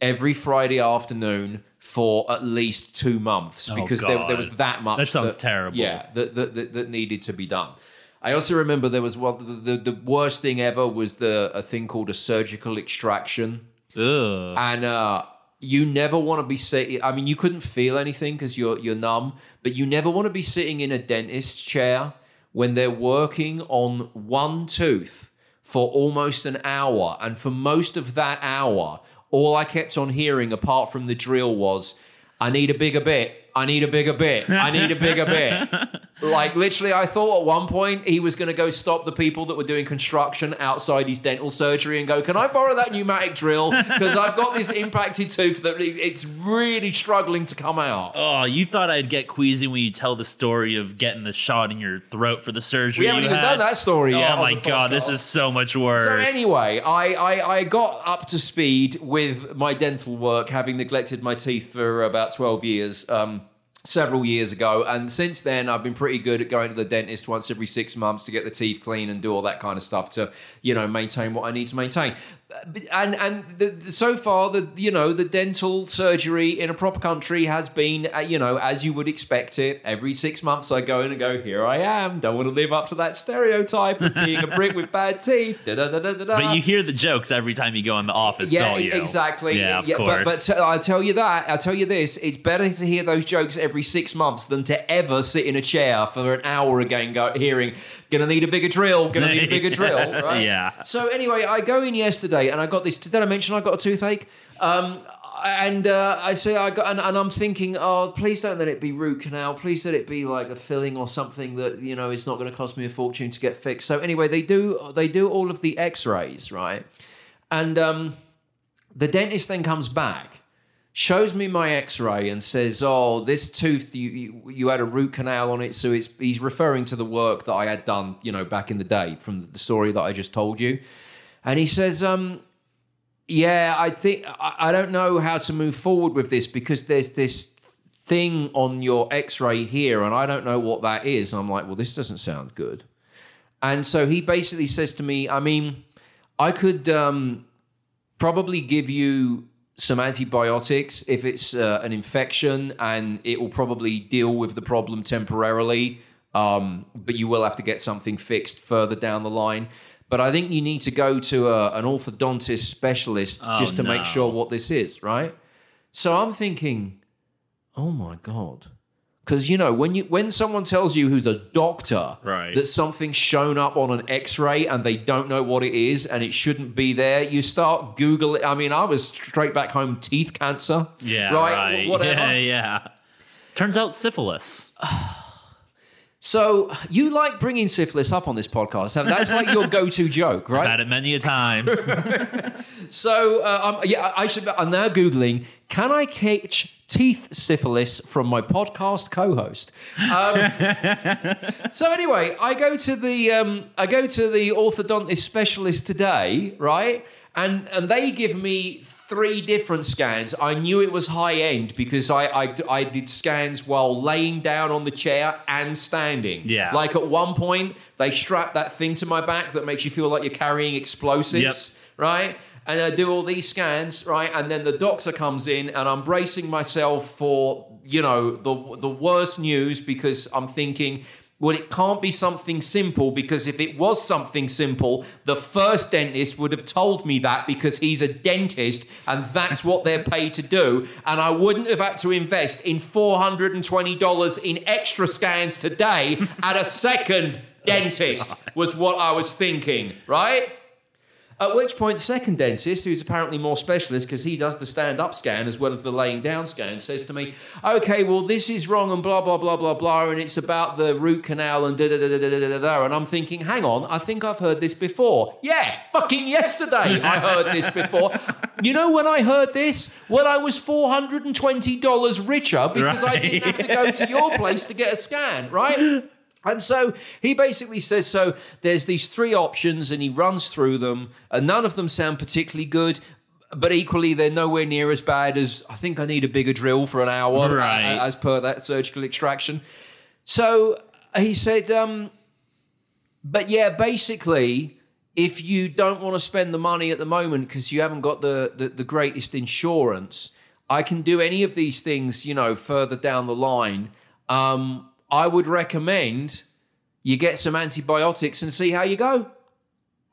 every Friday afternoon for at least two months because there, there was that much. That sounds terrible. Yeah, that, that, that, that needed to be done. I also remember there was one. The, the, the worst thing ever was the a thing called a surgical extraction Ugh. and uh, you never want to be sitting. I mean, you couldn't feel anything because you're you're numb, but you never want to be sitting in a dentist chair when they're working on one tooth for almost an hour, and for most of that hour, all I kept on hearing, apart from the drill, was, "I need a bigger bit. I need a bigger bit. I need a bigger bit." [LAUGHS] Like literally, I thought at one point he was going to go stop the people that were doing construction outside his dental surgery and go, "Can I borrow that pneumatic drill? Because I've got this impacted tooth that it's really struggling to come out." Oh, you thought I'd get queasy when you tell the story of getting the shot in your throat for the surgery. We haven't even had. done that story yet. Oh my god, this is so much worse. So anyway, I, I I got up to speed with my dental work, having neglected my teeth for about twelve years. Um, several years ago and since then i've been pretty good at going to the dentist once every six months to get the teeth clean and do all that kind of stuff to you know maintain what i need to maintain and and the, the- so far the you know the dental surgery in a proper country has been uh, you know as you would expect it every six months i go in and go here i am don't want to live up to that stereotype of being a [LAUGHS] brick with bad teeth da, da, da. But you hear the jokes every time you go in the office, yeah, don't you? exactly. Yeah, of but, course. but t- I'll tell you that. I'll tell you this. It's better to hear those jokes every six months than to ever sit in a chair for an hour again, go, hearing, "Gonna need a bigger drill. Gonna need a bigger drill." [LAUGHS] Right? Yeah. So anyway, I go in yesterday and I got this. Did I mention I got a toothache? Um, and uh, I say I got, and, and I'm thinking, oh, please don't let it be root canal. Please let it be like a filling or something that you know is not going to cost me a fortune to get fixed. So anyway, they do they do all of the X-rays, right? And um, the dentist then comes back, shows me my X-ray, and says, "Oh, this tooth you you, you had a root canal on it." So it's he's referring to the work that I had done, you know, back in the day from the story that I just told you. And he says, um, "Yeah, I think I, I don't know how to move forward with this because there's this." Thing on your x ray here, and I don't know what that is. I'm like, well, this doesn't sound good. And so he basically says to me, I mean, I could um, probably give you some antibiotics if it's uh, an infection, and it will probably deal with the problem temporarily. Um, but you will have to get something fixed further down the line. But I think you need to go to a, an orthodontist specialist Oh, just to no. make sure what this is, right? So I'm thinking, oh my god, because you know when you when someone tells you who's a doctor Right. that something's shown up on an X-ray and they don't know what it is and it shouldn't be there, you start Google. I mean, I was straight back home teeth cancer. yeah, right. right. Whatever. [LAUGHS] Yeah, yeah. Turns out syphilis. [SIGHS] So you like bringing syphilis up on this podcast? That's like your go-to joke, right? I've Had it many a times. [LAUGHS] So uh, um, yeah, I should. I'm now googling. Can I catch teeth syphilis from my podcast co-host? Um, [LAUGHS] so anyway, I go to the um, I go to the orthodontist specialist today, right? And and they give me three different scans. I knew it was high end because I, I I did scans while laying down on the chair and standing. Yeah. Like at one point, they strap that thing to my back that makes you feel like you're carrying explosives, right? And I do all these scans, right? And then the doctor comes in, and I'm bracing myself for, you know, the the worst news because I'm thinking, well, it can't be something simple because if it was something simple, the first dentist would have told me that because he's a dentist and that's what they're paid to do. And I wouldn't have had to invest in $420 in extra scans today at a second dentist, was what I was thinking, right? At which point, the second dentist, who's apparently more specialist because he does the stand up scan as well as the laying down scan, says to me, Okay, well, this is wrong and blah, blah, blah, blah, blah, and it's about the root canal and da da da da da da da da. And I'm thinking, Hang on, I think I've heard this before. Yeah, fucking yesterday I heard this before. You know when I heard this? When I was $420 richer because I didn't have to go to your place to get a scan, right? And so he basically says so there's these three options and he runs through them and none of them sound particularly good but equally they're nowhere near as bad as I think I need a bigger drill for an hour Right. uh, as per that surgical extraction. So he said um but yeah basically if you don't want to spend the money at the moment because you haven't got the, the the greatest insurance I can do any of these things you know further down the line um I would recommend you get some antibiotics and see how you go.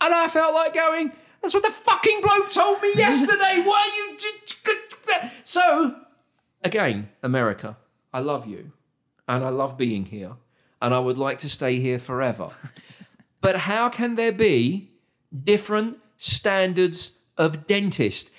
And I felt like going, that's what the fucking bloke told me yesterday. [LAUGHS] Why are you. So, again, America, I love you. And I love being here. And I would like to stay here forever. [LAUGHS] but how can there be different standards of dentist?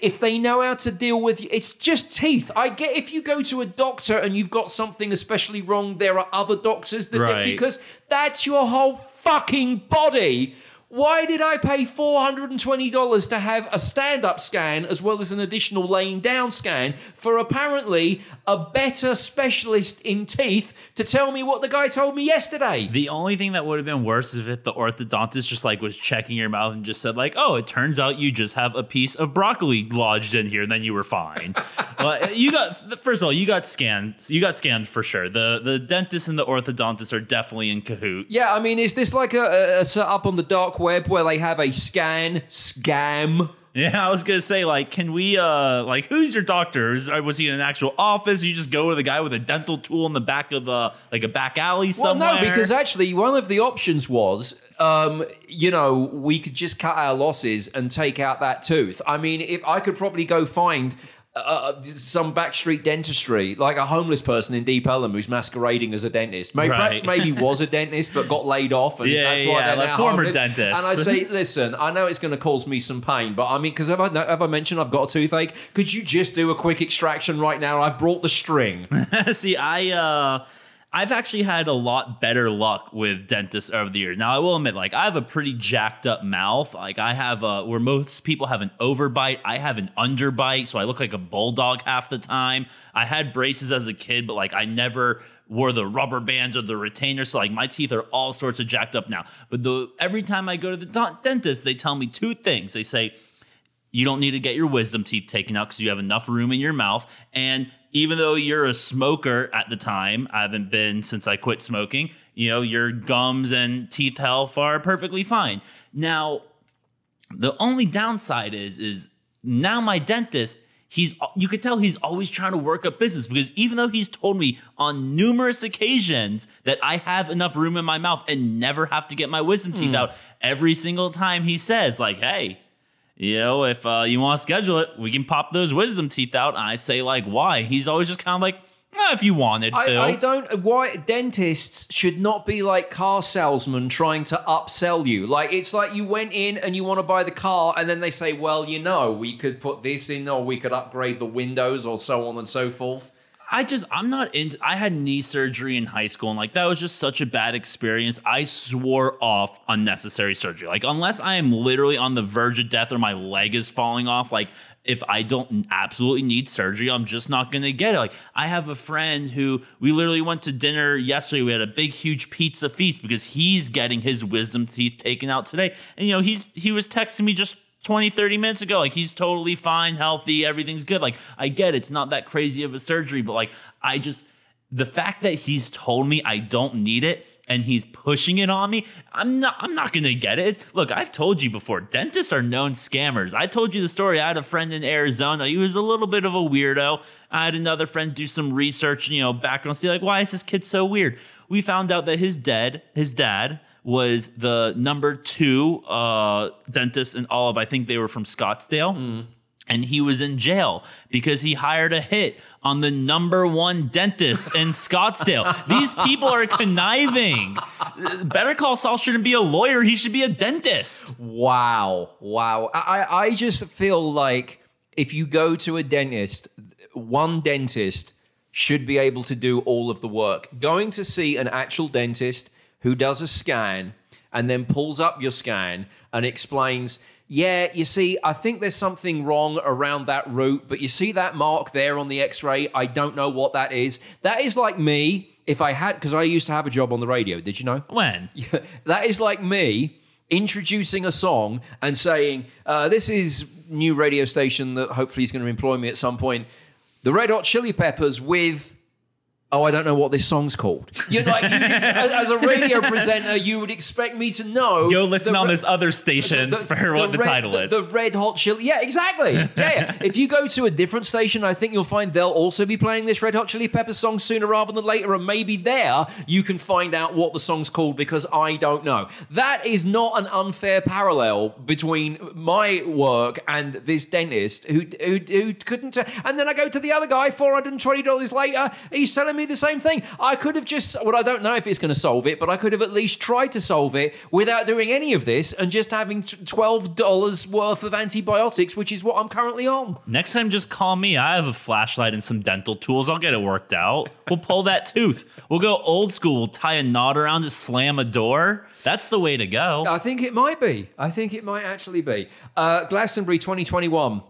If they know how to deal with you, it's just teeth. I get if you go to a doctor and you've got something especially wrong, there are other doctors that Right. because that's your whole fucking body. Why did I pay $420 to have a stand up scan as well as an additional laying down scan for apparently a better specialist in teeth to tell me what the guy told me yesterday? The only thing that would have been worse is if the orthodontist just like was checking your mouth and just said like, "Oh, it turns out you just have a piece of broccoli lodged in here, and then you were fine." [LAUGHS] but you got first of all, you got scanned. You got scanned for sure. The the dentist and the orthodontist are definitely in cahoots. Yeah, I mean, is this like a, a, a setup on the dark web where they have a scan scam? Yeah, I was gonna say, like, can we, uh, like, who's your doctor? Is, uh, was he in an actual office? You just go to the guy with a dental tool in the back of the, like, a back alley Well, somewhere. no, because actually one of the options was, um, you know, we could just cut our losses and take out that tooth. I mean, if I could probably go find. Uh, some backstreet dentistry, like a homeless person in Deep Ellum who's masquerading as a dentist. Maybe perhaps [LAUGHS] maybe was a dentist but got laid off, and Yeah, that's why yeah, they're like former homeless. dentist. And I say, [LAUGHS] listen, I know it's going to cause me some pain, but I mean, because have I have I mentioned I've got a toothache? Could you just do a quick extraction right now? I've brought the string. [LAUGHS] See, I uh I've actually had a lot better luck with dentists over the years. Now, I will admit, like, I have a pretty jacked up mouth. Like, I have uh where most people have an overbite, I have an underbite, so I look like a bulldog half the time. I had braces as a kid, but like, I never wore the rubber bands or the retainer, so like, my teeth are all sorts of jacked up now. But the every time I go to the dentist, they tell me two things. They say, you don't need to get your wisdom teeth taken out because you have enough room in your mouth. And even though you're a smoker at the time, I haven't been since I quit smoking, you know, your gums and teeth health are perfectly fine. Now, the only downside is, is now my dentist, he's, you could tell he's always trying to work up business because even though he's told me on numerous occasions that I have enough room in my mouth and never have to get my wisdom teeth hmm. out, every single time he says, like, hey, you know, if uh, you want to schedule it, we can pop those wisdom teeth out. And I say, like, why? He's always just kind of like, eh, if you wanted to. I, I don't. Why dentists should not be like car salesmen trying to upsell you. Like it's like you went in and you want to buy the car, and then they say, "Well, you know, we could put this in, or we could upgrade the windows, or so on and so forth." I just I'm not into I had knee surgery in high school and like that was just such a bad experience. I swore off unnecessary surgery. Like unless I am literally on the verge of death or my leg is falling off, like if I don't absolutely need surgery, I'm just not going to get it. Like I have a friend who we literally went to dinner yesterday. We had a big huge pizza feast because he's getting his wisdom teeth taken out today. And you know, he's he was texting me just 20, 30 minutes ago. Like he's totally fine, healthy, everything's good. Like I get it, it's not that crazy of a surgery, but like I just the fact that he's told me I don't need it and he's pushing it on me, I'm not I'm not gonna get it. Look, I've told you before, dentists are known scammers. I told you the story. I had a friend in Arizona. He was a little bit of a weirdo. I had another friend do some research, you know, background see like, why is this kid so weird? We found out that his dad, his dad was the number two uh, dentist in all of, I think they were from Scottsdale. And he was in jail because he hired a hit on the number one dentist in [LAUGHS] Scottsdale. These people are conniving. Better Call Saul shouldn't be a lawyer. He should be a dentist. Wow. Wow. I, I just feel like if you go to a dentist, one dentist should be able to do all of the work. Going to see an actual dentist who does a scan and then pulls up your scan and explains, yeah, you see, I think there's something wrong around that root, but you see that mark there on the x ray? I don't know what that is. That is like me if I had, because I used to have a job on the radio. Did you know? When? [LAUGHS] that is like me introducing a song and saying, uh, "This is new radio station that hopefully is going to employ me at some point." The Red Hot Chili Peppers with. Oh, I don't know what this song's called. You're like, you, as, as a radio presenter, you would expect me to know. Go listen the on Re- this other station for what the, red, title the, is. The Red Hot Chili. Yeah, exactly. Yeah, yeah. [LAUGHS] if you go to a different station, I think you'll find they'll also be playing this Red Hot Chili Peppers song sooner rather than later, and maybe there you can find out what the song's called because I don't know. That is not an unfair parallel between my work and this dentist who who, who couldn't. T- and then I go to the other guy, four hundred and twenty dollars later, he's telling me the same thing. I could have just. Well, I don't know if it's going to solve it, but I could have at least tried to solve it without doing any of this and just having twelve dollars worth of antibiotics, which is what I'm currently on. Next time, just call me. I have a flashlight and some dental tools. I'll get it worked out. We'll pull that tooth. We'll go old school. We'll tie a knot around to slam a door. That's the way to go. I think it might be. I think it might actually be. Uh, Glastonbury 2021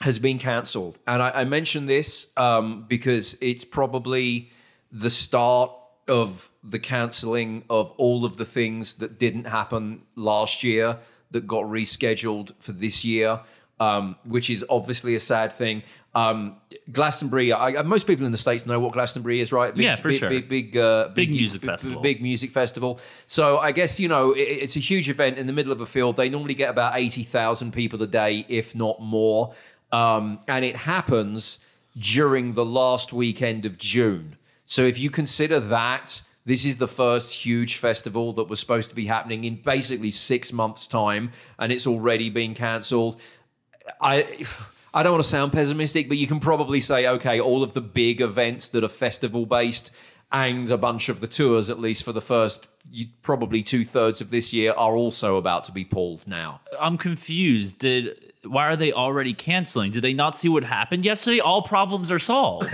has been cancelled. And I, I mention this um, because it's probably the start of the cancelling of all of the things that didn't happen last year that got rescheduled for this year, um, which is obviously a sad thing. Um, Glastonbury, I, most people in the States know what Glastonbury is, right? Big, Yeah, for big, sure. Big, big, uh, Big music big- festival. Big music festival. So I guess you know it, it's a huge event in the middle of a field. They normally get about eighty thousand people a day, if not more, um, and it happens during the last weekend of June. So if you consider that. This is the first huge festival that was supposed to be happening in basically six months' time, and it's already been cancelled. I I don't want to sound pessimistic, but you can probably say, okay, all of the big events that are festival based and a bunch of the tours, at least for the first probably two thirds of this year, are also about to be pulled now. I'm confused. Did why are they already canceling? Did they not see what happened yesterday? All problems are solved.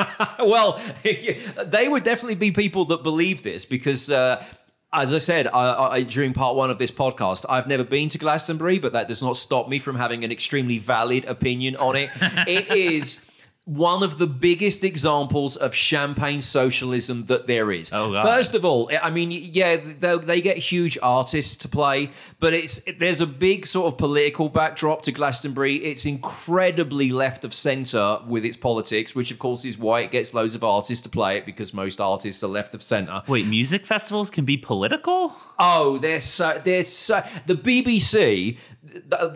[LAUGHS] well, [LAUGHS] they would definitely be people that believe this because. Uh, as I said I, I, during part one of this podcast, I've never been to Glastonbury, but that does not stop me from having an extremely valid opinion on it. it is one of the biggest examples of champagne socialism that there is. Oh, God. First of all, I mean, yeah, they, they get huge artists to play, but it's there's a big sort of political backdrop to Glastonbury. It's incredibly left of centre with its politics, which of course is why it gets loads of artists to play it because most artists are left of centre. Wait, music festivals can be political? Oh, they're so they're so the BBC.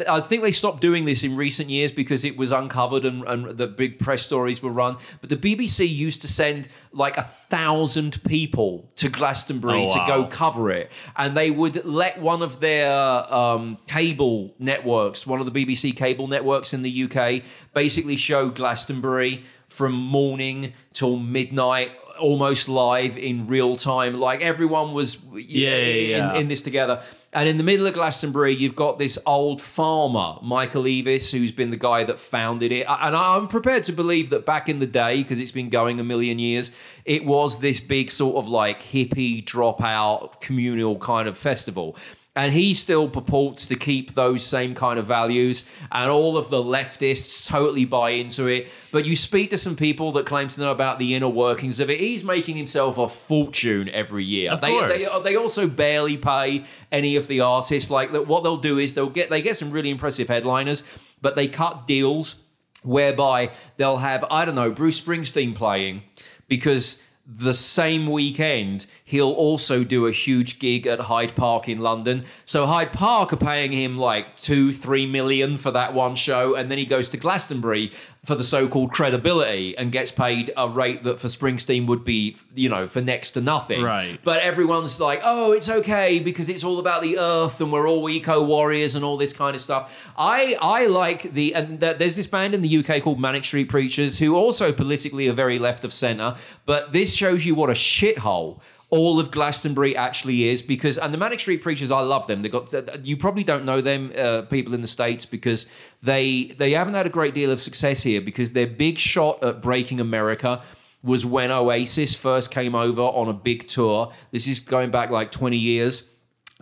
I think they stopped doing this in recent years because it was uncovered and, and the big press stories were run. But the BBC used to send like a thousand people to Glastonbury Oh, to go cover it, and they would let one of their um, cable networks, one of the BBC cable networks in the UK, basically show Glastonbury from morning till midnight almost live in real time. Like everyone was Yeah, know, yeah, in, yeah. in this together. And in the middle of Glastonbury, you've got this old farmer, Michael Eavis, who's been the guy that founded it. And I'm prepared to believe that back in the day, because it's been going a million years, it was this big sort of like hippie dropout communal kind of festival. And he still purports to keep those same kind of values, and all of the leftists totally buy into it. But you speak to some people that claim to know about the inner workings of it. He's making himself a fortune every year. Of they, they, course. they also barely pay any of the artists. Like that, what they'll do is they'll get they get some really impressive headliners, but they cut deals whereby they'll have I don't know Bruce Springsteen playing because the same weekend he'll also do a huge gig at Hyde Park in London. So Hyde Park are paying him like two, three million for that one show, and then he goes to Glastonbury for the so-called credibility and gets paid a rate that for Springsteen would be, you know, for next to nothing. Right. But everyone's like, oh, it's okay because it's all about the earth and we're all eco warriors and all this kind of stuff. I I like the and th- there's this band in the UK called Manic Street Preachers who also politically are very left of center. But this shows you what a shithole all of Glastonbury actually is because and the Manic Street Preachers I love them. They got you probably don't know them uh, people in the states because they they haven't had a great deal of success here because their big shot at breaking America was when Oasis first came over on a big tour. This is going back like 20 years.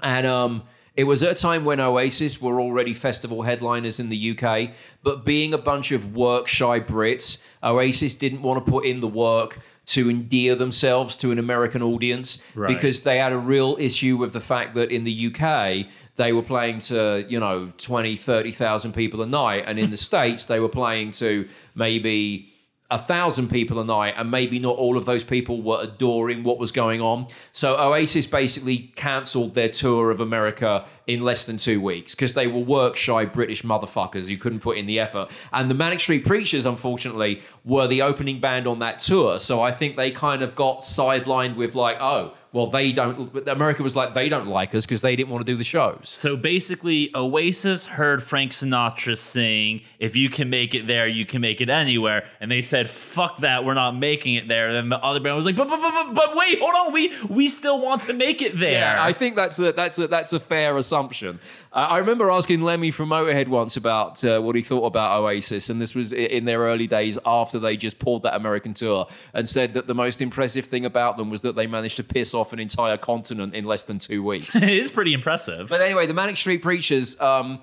And um it was at a time when Oasis were already festival headliners in the UK, but being a bunch of work shy Brits, Oasis didn't want to put in the work to endear themselves to an American audience Right. because they had a real issue with the fact that in the UK they were playing to, you know, 20, 30,000 people a night and in the [LAUGHS] States they were playing to maybe a thousand people a night, and maybe not all of those people were adoring what was going on. So Oasis basically cancelled their tour of America in less than two weeks because they were work shy British motherfuckers who couldn't put in the effort. And the Manic Street Preachers, unfortunately, were the opening band on that tour. So I think they kind of got sidelined with like, oh, well, they don't. America was like, they don't like us because they didn't want to do the shows. So basically, Oasis heard Frank Sinatra sing, If you can make it there, you can make it anywhere. And they said, Fuck that, we're not making it there. And then the other band was like, But, but, but, but, wait, hold on, we, we still want to make it there. Yeah, I think that's a that's a that's a fair assumption. Uh, I remember asking Lemmy from Motorhead once about uh, what he thought about Oasis, and this was in their early days after they just pulled that American tour, and said that the most impressive thing about them was that they managed to piss off an entire continent in less than two weeks. [LAUGHS] it is pretty impressive. But anyway, the Manic Street Preachers, um,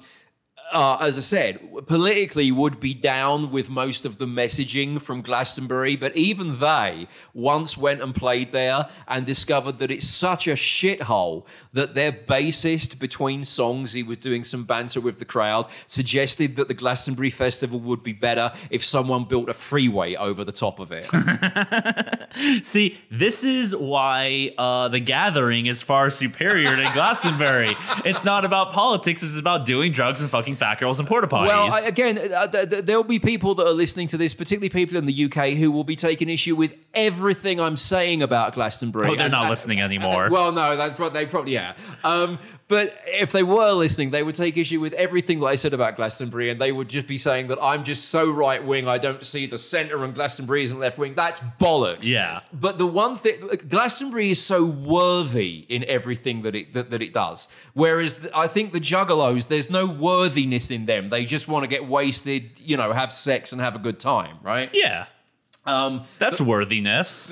uh, as I said, politically would be down with most of the messaging from Glastonbury, but even they once went and played there and discovered that it's such a shithole that their bassist, between songs, he was doing some banter with the crowd, suggested that the Glastonbury Festival would be better if someone built a freeway over the top of it. [LAUGHS] See, this is why uh, the gathering is far superior to Glastonbury. It's not about politics, it's about doing drugs and fucking fat girls and porta potties. Well, I, again, uh, th- th- there'll be people that are listening to this, particularly people in the UK, who will be taking issue with everything I'm saying about Glastonbury. oh, they're And- not and- listening anymore. [LAUGHS] Well, no, that's pro- they probably yeah. Um, but if they were listening, they would take issue with everything that I said about Glastonbury, and they would just be saying that I'm just so right wing. I don't see the centre, and Glastonbury isn't left wing. That's bollocks. Yeah. But the one thing, Glastonbury is so worthy in everything that it that, that it does. Whereas I think the Juggalos, there's no worthiness in them. They just want to get wasted, you know, have sex and have a good time, right? yeah, Um, that's worthiness.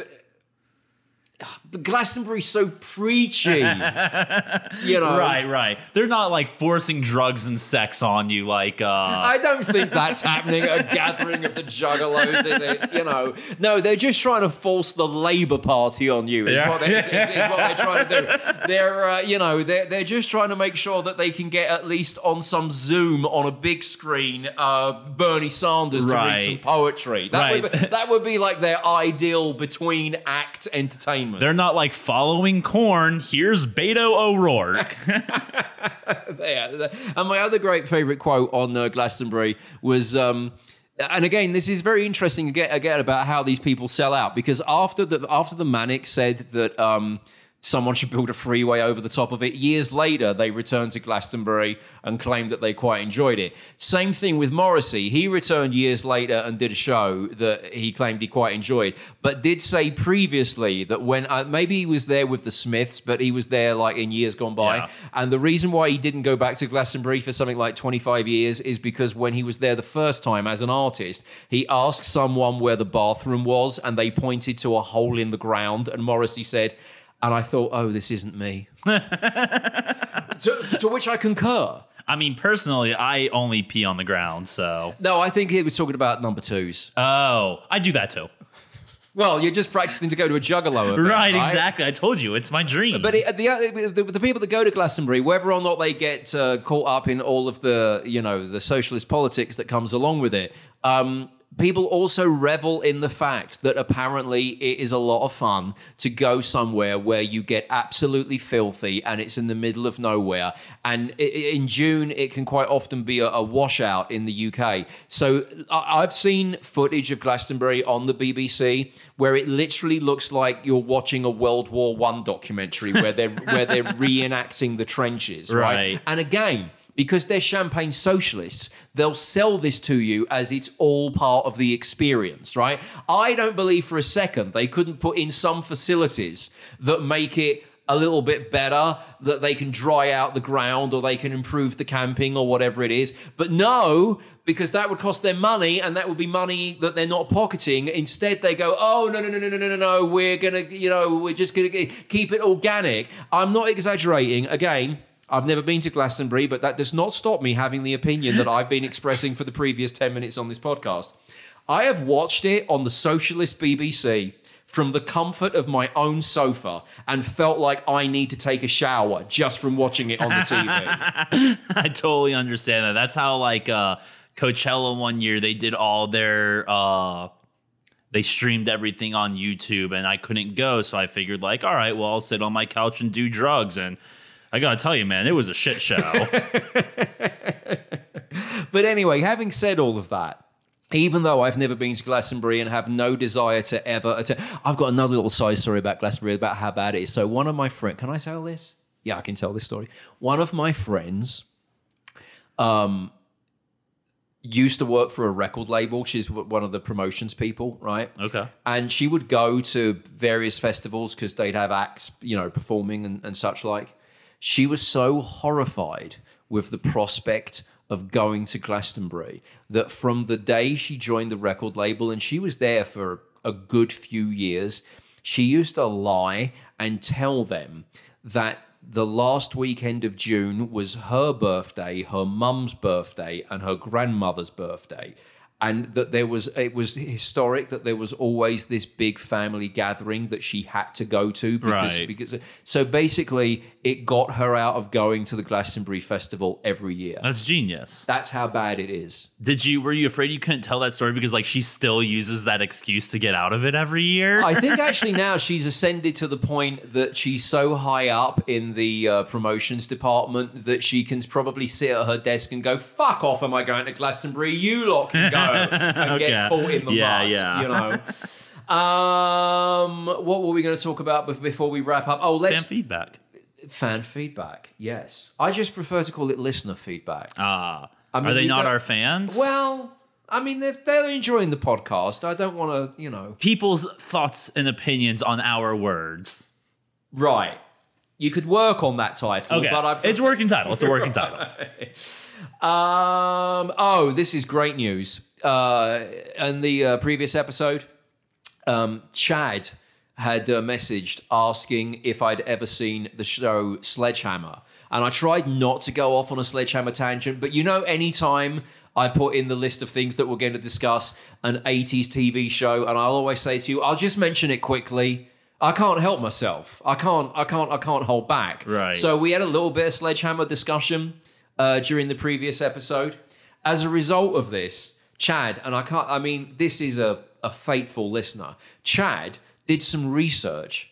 Glastonbury's so preachy, [LAUGHS] you know. Right, right. They're not like forcing drugs and sex on you like uh I don't think that's happening at a gathering of the Juggalos, is it? You know, no, they're just trying to force the Labour Party on you. Is, Yeah. what, they, is, is- is what they're trying to do. [LAUGHS] They're, uh, you know, they're they're just trying to make sure that they can get at least on some Zoom on a big screen, uh, Bernie Sanders to read some poetry. That would Right. be, that would be like their ideal between act entertainment. they're not like following corn. Here's Beto O'Rourke. [LAUGHS] Yeah. And my other great favorite quote on uh, Glastonbury was. Um, and again, this is very interesting again, again about how these people sell out because after the after the Manic said that um, someone should build a freeway over the top of it. Years later, they returned to Glastonbury and claimed that they quite enjoyed it. Same thing with Morrissey. He returned years later and did a show that he claimed he quite enjoyed, but did say previously that when uh, maybe he was there with the Smiths, but he was there like in years gone by. Yeah. And the reason why he didn't go back to Glastonbury for something like 25 years is because when he was there the first time as an artist, he asked someone where the bathroom was and they pointed to a hole in the ground. And Morrissey said, and I thought, oh, this isn't me. [LAUGHS] to, to which I concur. I mean, personally, I only pee on the ground, so. No, I think he was talking about number twos. Oh, I do that too. Well, you're just practicing to go to a juggalo event, Right, exactly. I told you, it's my dream. But it, the, the the people that go to Glastonbury, whether or not they get uh, caught up in all of the you know the socialist politics that comes along with it, um, people also revel in the fact that apparently it is a lot of fun to go somewhere where you get absolutely filthy and it's in the middle of nowhere. And in June, it can quite often be a, washout in the UK. So I've seen footage of Glastonbury on the BBC where it literally looks like you're watching a World War One documentary where they're where they're [LAUGHS] reenacting the trenches, right? Right. And again, because they're champagne socialists, they'll sell this to you as it's all part of the experience, right? I don't believe for a second they couldn't put in some facilities that make it a little bit better, that they can dry out the ground or they can improve the camping or whatever it is. But no, because that would cost them money and that would be money that they're not pocketing. Instead, they go, oh, no, no, no, no, no, no, no, we're going to, you know, we're just going to keep it organic. I'm not exaggerating. Again, I've never been to Glastonbury, but that does not stop me having the opinion that I've been expressing for the previous 10 minutes on this podcast. I have watched it on the socialist BBC from the comfort of my own sofa and felt like I need to take a shower just from watching it on the TV. [LAUGHS] I totally understand that. That's how like uh Coachella one year they did all their uh they streamed everything on YouTube and I couldn't go, so I figured like, all right, well I'll sit on my couch and do drugs and I gotta tell you, man, it was a shit show. [LAUGHS] But anyway, having said all of that, even though I've never been to Glastonbury and have no desire to ever attend, I've got another little side story about Glastonbury about how bad it is. So one of my friends, can I tell this? Yeah, I can tell this story. One of my friends, um, used to work for a record label. She's one of the promotions people, right? okay. and she would go to various festivals because they'd have acts, you know, performing and, and such like. She was so horrified with the prospect of going to Glastonbury that from the day she joined the record label, and she was there for a good few years, she used to lie and tell them that the last weekend of June was her birthday, her mum's birthday, and her grandmother's birthday. And that there was, it was historic that there was always this big family gathering that she had to go to because, Right. because so basically it got her out of going to the Glastonbury Festival every year. That's genius. That's how bad it is. Did you were you afraid you couldn't tell that story because like she still uses that excuse to get out of it every year? I think [LAUGHS] actually now she's ascended to the point that she's so high up in the uh, promotions department that she can probably sit at her desk and go, "Fuck off! Am I going to Glastonbury? You lot can go [LAUGHS] and Okay. get caught in the Yeah, mud." yeah. You know. [LAUGHS] Um, what were we going to talk about before we wrap up? Oh, let's Fan feedback. Fan feedback. Yes, I just prefer to call it listener feedback. Ah. mean, are they not our fans? Well, I mean, they're, they're enjoying the podcast. I don't want to, you know. people's thoughts and opinions on our words. Right. You could work on that title, Okay, but I it's a working title. It's a working title. [LAUGHS] Um. Oh, this is great news. Uh, in the uh, previous episode, um, Chad had uh, messaged asking if I'd ever seen the show Sledgehammer, and I tried not to go off on a Sledgehammer tangent, but you know, anytime I put in the list of things that we're going to discuss an 80s TV show, and I'll always say to you, I'll just mention it quickly. I can't help myself. I can't. I can't. I can't hold back. Right. So we had a little bit of Sledgehammer discussion uh, during the previous episode. As a result of this, Chad and I can't. I mean, this is a a faithful listener. Chad did some research,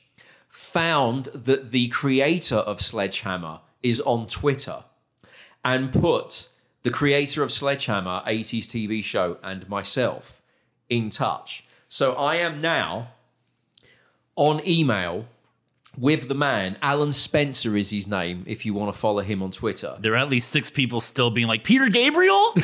found that the creator of Sledgehammer is on Twitter, and put the creator of Sledgehammer, 80s TV show, and myself in touch. So I am now on email with the man. Alan Spencer is his name. If you want to follow him on Twitter. There are at least six people still being like Peter Gabriel. [LAUGHS]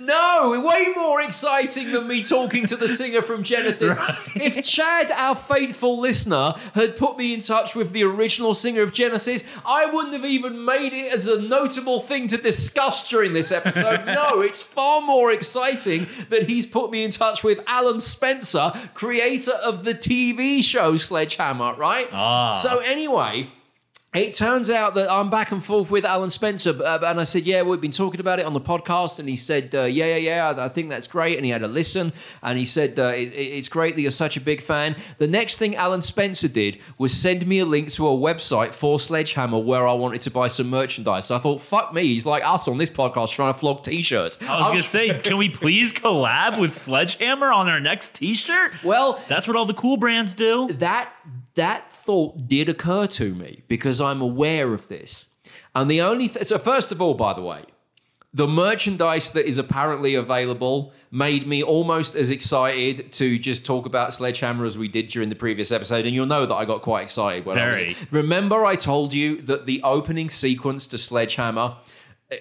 No, way more exciting than me talking to the singer from Genesis. [LAUGHS] If Chad, our faithful listener, had put me in touch with the original singer of Genesis, I wouldn't have even made it as a notable thing to discuss during this episode. [LAUGHS] No, it's far more exciting that he's put me in touch with Alan Spencer, creator of the TV show Sledgehammer, right? Ah. So, anyway. It turns out that I'm back and forth with Alan Spencer, uh, and I said, "Yeah, we've been talking about it on the podcast." And he said, uh, "Yeah, yeah, yeah, I, I think that's great." And he had a listen, and he said, uh, it, "It's great that you're such a big fan." The next thing Alan Spencer did was send me a link to a website for Sledgehammer where I wanted to buy some merchandise. So I thought, "Fuck me!" He's like us on this podcast trying to flog T-shirts. I was gonna say, [LAUGHS] can we please collab with Sledgehammer on our next T-shirt? well, That's what all the cool brands do. that that thought did occur to me because I'm aware of this. And the only th- so first of all, by the way, the merchandise that is apparently available made me almost as excited to just talk about Sledgehammer as we did during the previous episode. And you'll know that I got quite excited when I Very. Remember, I told you that the opening sequence to Sledgehammer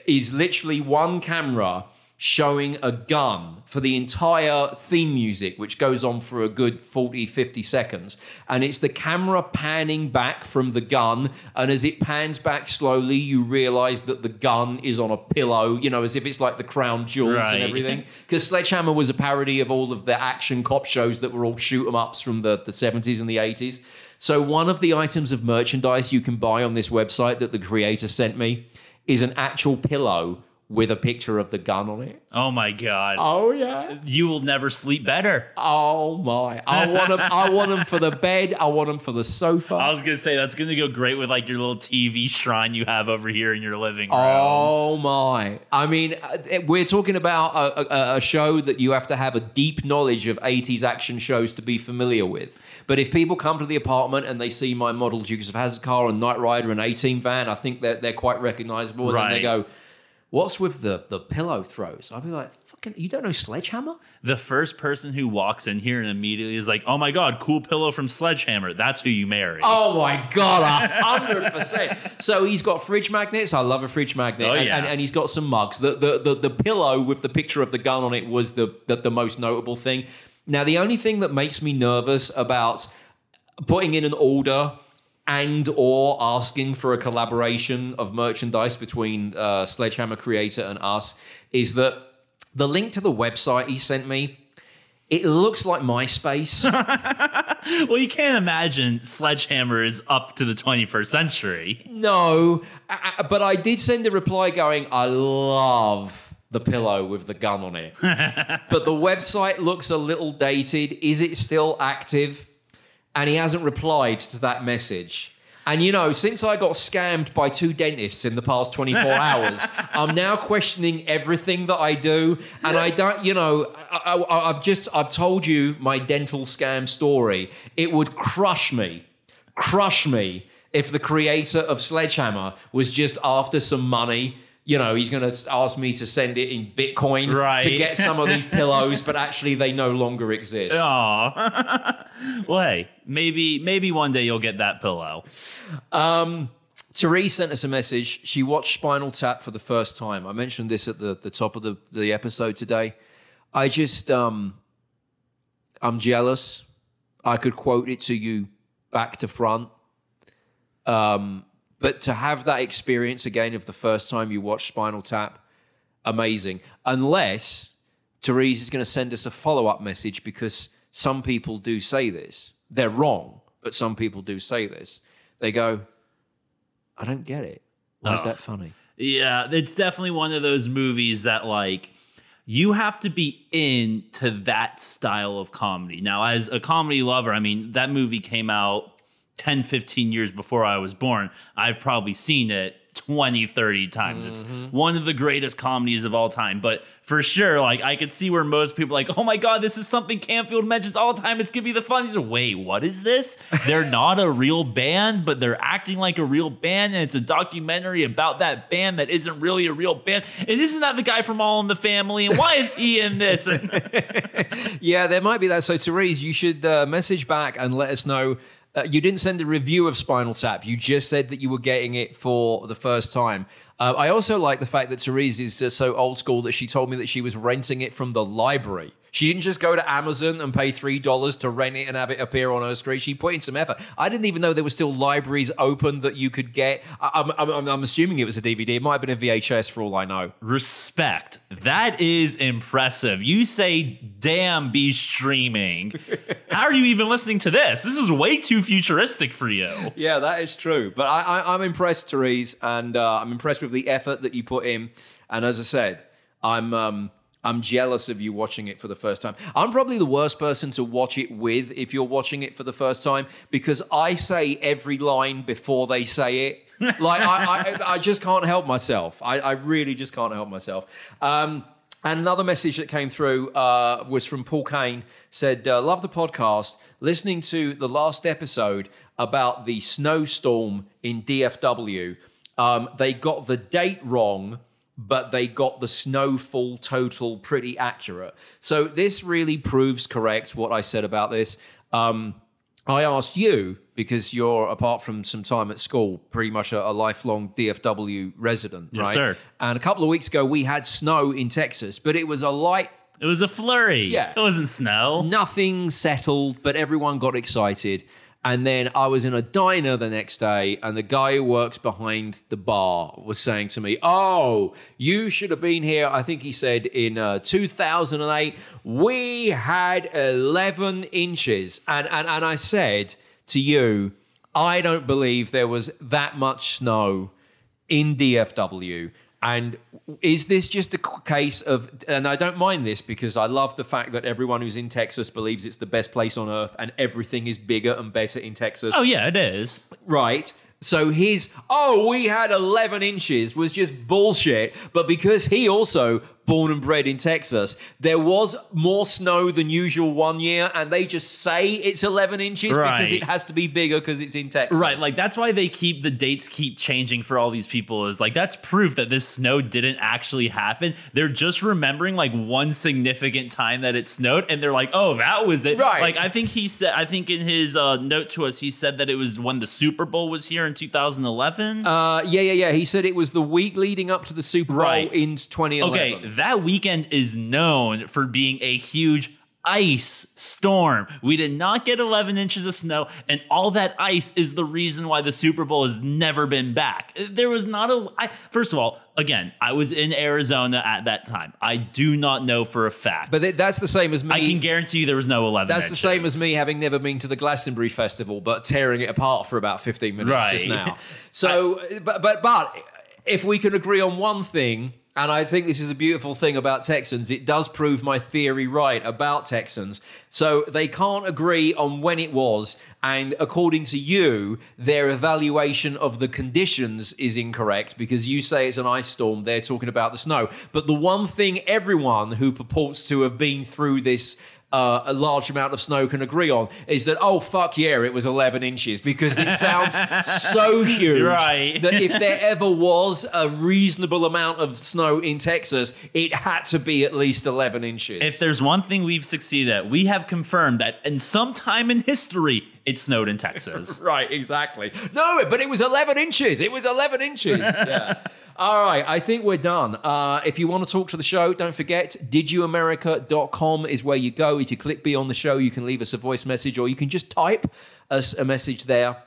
is literally one camera showing a gun for the entire theme music, which goes on for a good 40, 50 seconds. And it's the camera panning back from the gun. And as it pans back slowly, you realize that the gun is on a pillow, you know, as if it's like the crown jewels Right. and everything. Because Sledgehammer was a parody of all of the action cop shows that were all shoot 'em ups from the, the 70s and the 80s. So one of the items of merchandise you can buy on this website that the creator sent me is an actual pillow with a picture of the gun on it. Oh my god. Oh yeah. You will never sleep better. Oh my. I want them I want them for the bed, I want them for the sofa. I was gonna say that's gonna go great with like your little TV shrine you have over here in your living room. Oh my! I mean, uh, we're talking about a, a, a show that you have to have a deep knowledge of '80s action shows to be familiar with. But if people come to the apartment and they see my model Dukes of Hazzard car and Knight Rider and A-Team van, I think that they're quite recognizable. And then they go, "What's with the the pillow throws?" I'd be like, "Fucking, you don't know Sledgehammer?" The first person who walks in here and immediately is like, "Oh my god, cool pillow from Sledgehammer." That's who you marry. Oh my god, a hundred percent. So he's got fridge magnets. I love a fridge magnet. Oh, and, yeah. and, and he's got some mugs. The, the the the pillow with the picture of the gun on it was the, the the most notable thing. Now the only thing that makes me nervous about putting in an order and or asking for a collaboration of merchandise between uh, Sledgehammer creator and us is that the link to the website he sent me. It looks like MySpace. [LAUGHS] Well, you can't imagine Sledgehammer is up to the 21st century. No, I- but I did send a reply going, I love the pillow with the gun on it. [LAUGHS] but the website looks a little dated. Is it still active? And he hasn't replied to that message. And you know, since I got scammed by two dentists in the past 24 [LAUGHS] hours, I'm now questioning everything that I do. And I don't, you know, I, I, I've just, I've told you my dental scam story. It would crush me crush me if the creator of Sledgehammer was just after some money. You know, he's going to ask me to send it in Bitcoin Right. to get some of these [LAUGHS] pillows, but actually they no longer exist. Aw. [LAUGHS] well, hey, maybe maybe one day you'll get that pillow. Um, Therese sent us a message. She watched Spinal Tap for the first time. I mentioned this at the, the top of the, the episode today. I just, um, I'm jealous. I could quote it to you back to front. Um, but to have that experience again of the first time you watch Spinal Tap, amazing. Unless Therese is going to send us a follow up message because some people do say this. They're wrong, but some people do say this. They go, I don't get it. Why is Oh. that funny? Yeah, it's definitely one of those movies that like you have to be into that style of comedy. Now, as a comedy lover, I mean, that movie came out 10, 15 years before I was born. I've probably seen it 20, 30 times. Mm-hmm. It's one of the greatest comedies of all time. But for sure, like I could see where most people are like, oh my god, this is something Canfield mentions all the time. It's gonna be the funniest. Wait, what is this? They're [LAUGHS] not a real band, but they're acting like a real band, and it's a documentary about that band that isn't really a real band. And isn't that the guy from All in the Family? And why is he in this? [LAUGHS] Yeah, there might be that. So, Therese, you should uh, message back and let us know. Uh, you didn't send a review of Spinal Tap. You just said that you were getting it for the first time. Uh, I also like the fact that Therese is so old school that she told me that she was renting it from the library. She didn't just go to Amazon and pay three dollars to rent it and have it appear on her screen. She put in some effort. I didn't even know there were still libraries open that you could get. I, I'm, I'm, I'm assuming it was a DVD. It might have been a VHS for all I know. respect. That is impressive. You say, damn, be streaming. [LAUGHS] How are you even listening to this? This is way too futuristic for you. Yeah, that is true. But I, I, I'm impressed, Therese, and uh, I'm impressed with the effort that you put in. And as I said, I'm um, I'm jealous of you watching it for the first time. I'm probably the worst person to watch it with if you're watching it for the first time because I say every line before they say it. [LAUGHS] Like I, I, I just can't help myself. I, I really just can't help myself. Um, and another message that came through uh, was from Paul Kane. Said, uh, "Love the podcast. Listening to the last episode about the snowstorm in DFW. Um, they got the date wrong, but they got the snowfall total pretty accurate. So this really proves correct what I said about this. Um, I asked you because you're, apart from some time at school, pretty much a, a lifelong DFW resident, Yes, right? sir. And a couple of weeks ago, we had snow in Texas, but it was a light, It was a flurry. Yeah. It wasn't snow. nothing settled, but everyone got excited. And then I was in a diner the next day, and the guy who works behind the bar was saying to me, Oh, you should have been here. I think he said in uh, 2008, we had 11 inches. And, and, and I said to you, I don't believe there was that much snow in DFW. And is this just a case of, and I don't mind this because I love the fact that everyone who's in Texas believes it's the best place on earth and everything is bigger and better in Texas. Oh, yeah, it is. Right. So his, oh, we had 11 inches was just bullshit. But because he also born and bred in Texas, there was more snow than usual one year, and they just say it's 11 inches because it has to be bigger because it's in Texas. Right, like that's why they keep the dates keep changing for all these people is like that's proof that this snow didn't actually happen. They're just remembering like one significant time that it snowed and they're like, "Oh, that was it." Right. Like I think he said I think in his uh, note to us he said that it was when the Super Bowl was here in 2011. Uh, yeah, yeah, yeah. He said it was the week leading up to the Super Bowl Right. in 2011. Okay, that weekend is known for being a huge ice storm. We did not get 11 inches of snow, and all that ice is the reason why the Super Bowl has never been back. There was not a. I, first of all, again, I was in Arizona at that time. I do not know for a fact, But that's the same as me. I can guarantee you there was no 11. That's the same as me having never been to the Glastonbury Festival, but tearing it apart for about 15 minutes just now. [LAUGHS] So, but, but, but if we can agree on one thing, and I think this is a beautiful thing about Texans, it does prove my theory right about Texans. So they can't agree on when it was, and according to you, their evaluation of the conditions is incorrect because you say it's an ice storm, they're talking about the snow. But the one thing everyone who purports to have been through this uh, a large amount of snow can agree on is that oh fuck yeah it was 11 inches because it sounds [LAUGHS] so huge Right. that if there [LAUGHS] ever was a reasonable amount of snow in Texas it had to be at least 11 inches If there's one thing we've succeeded at, we have confirmed that in some time in history, it snowed in [LAUGHS] Texas. Right, exactly. No, but it was 11 inches. It was 11 inches. Yeah. All right, I think we're done. Uh, if you want to talk to the show, don't forget, didyouamerica.com is where you go. If you click be on the show, you can leave us a voice message or you can just type us a message there.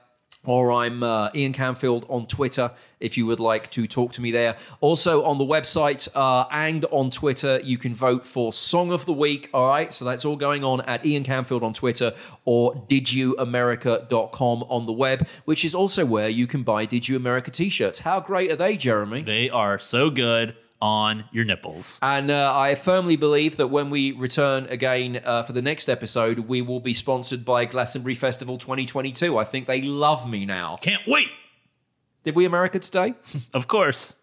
Or I'm uh, Ian Canfield on Twitter if you would like to talk to me there. Also on the website uh, and on Twitter, you can vote for Song of the Week. All right, so that's all going on at Ian Canfield on Twitter or didyouamerica.com on the web, which is also where you can buy Did You America t shirts. How great are they, Jeremy? They are so good on your nipples. And uh, I firmly believe that when we return again uh, for the next episode, we will be sponsored by Glastonbury Festival 2022. I think they love me now. Can't wait. Did we America today? [LAUGHS] Of course.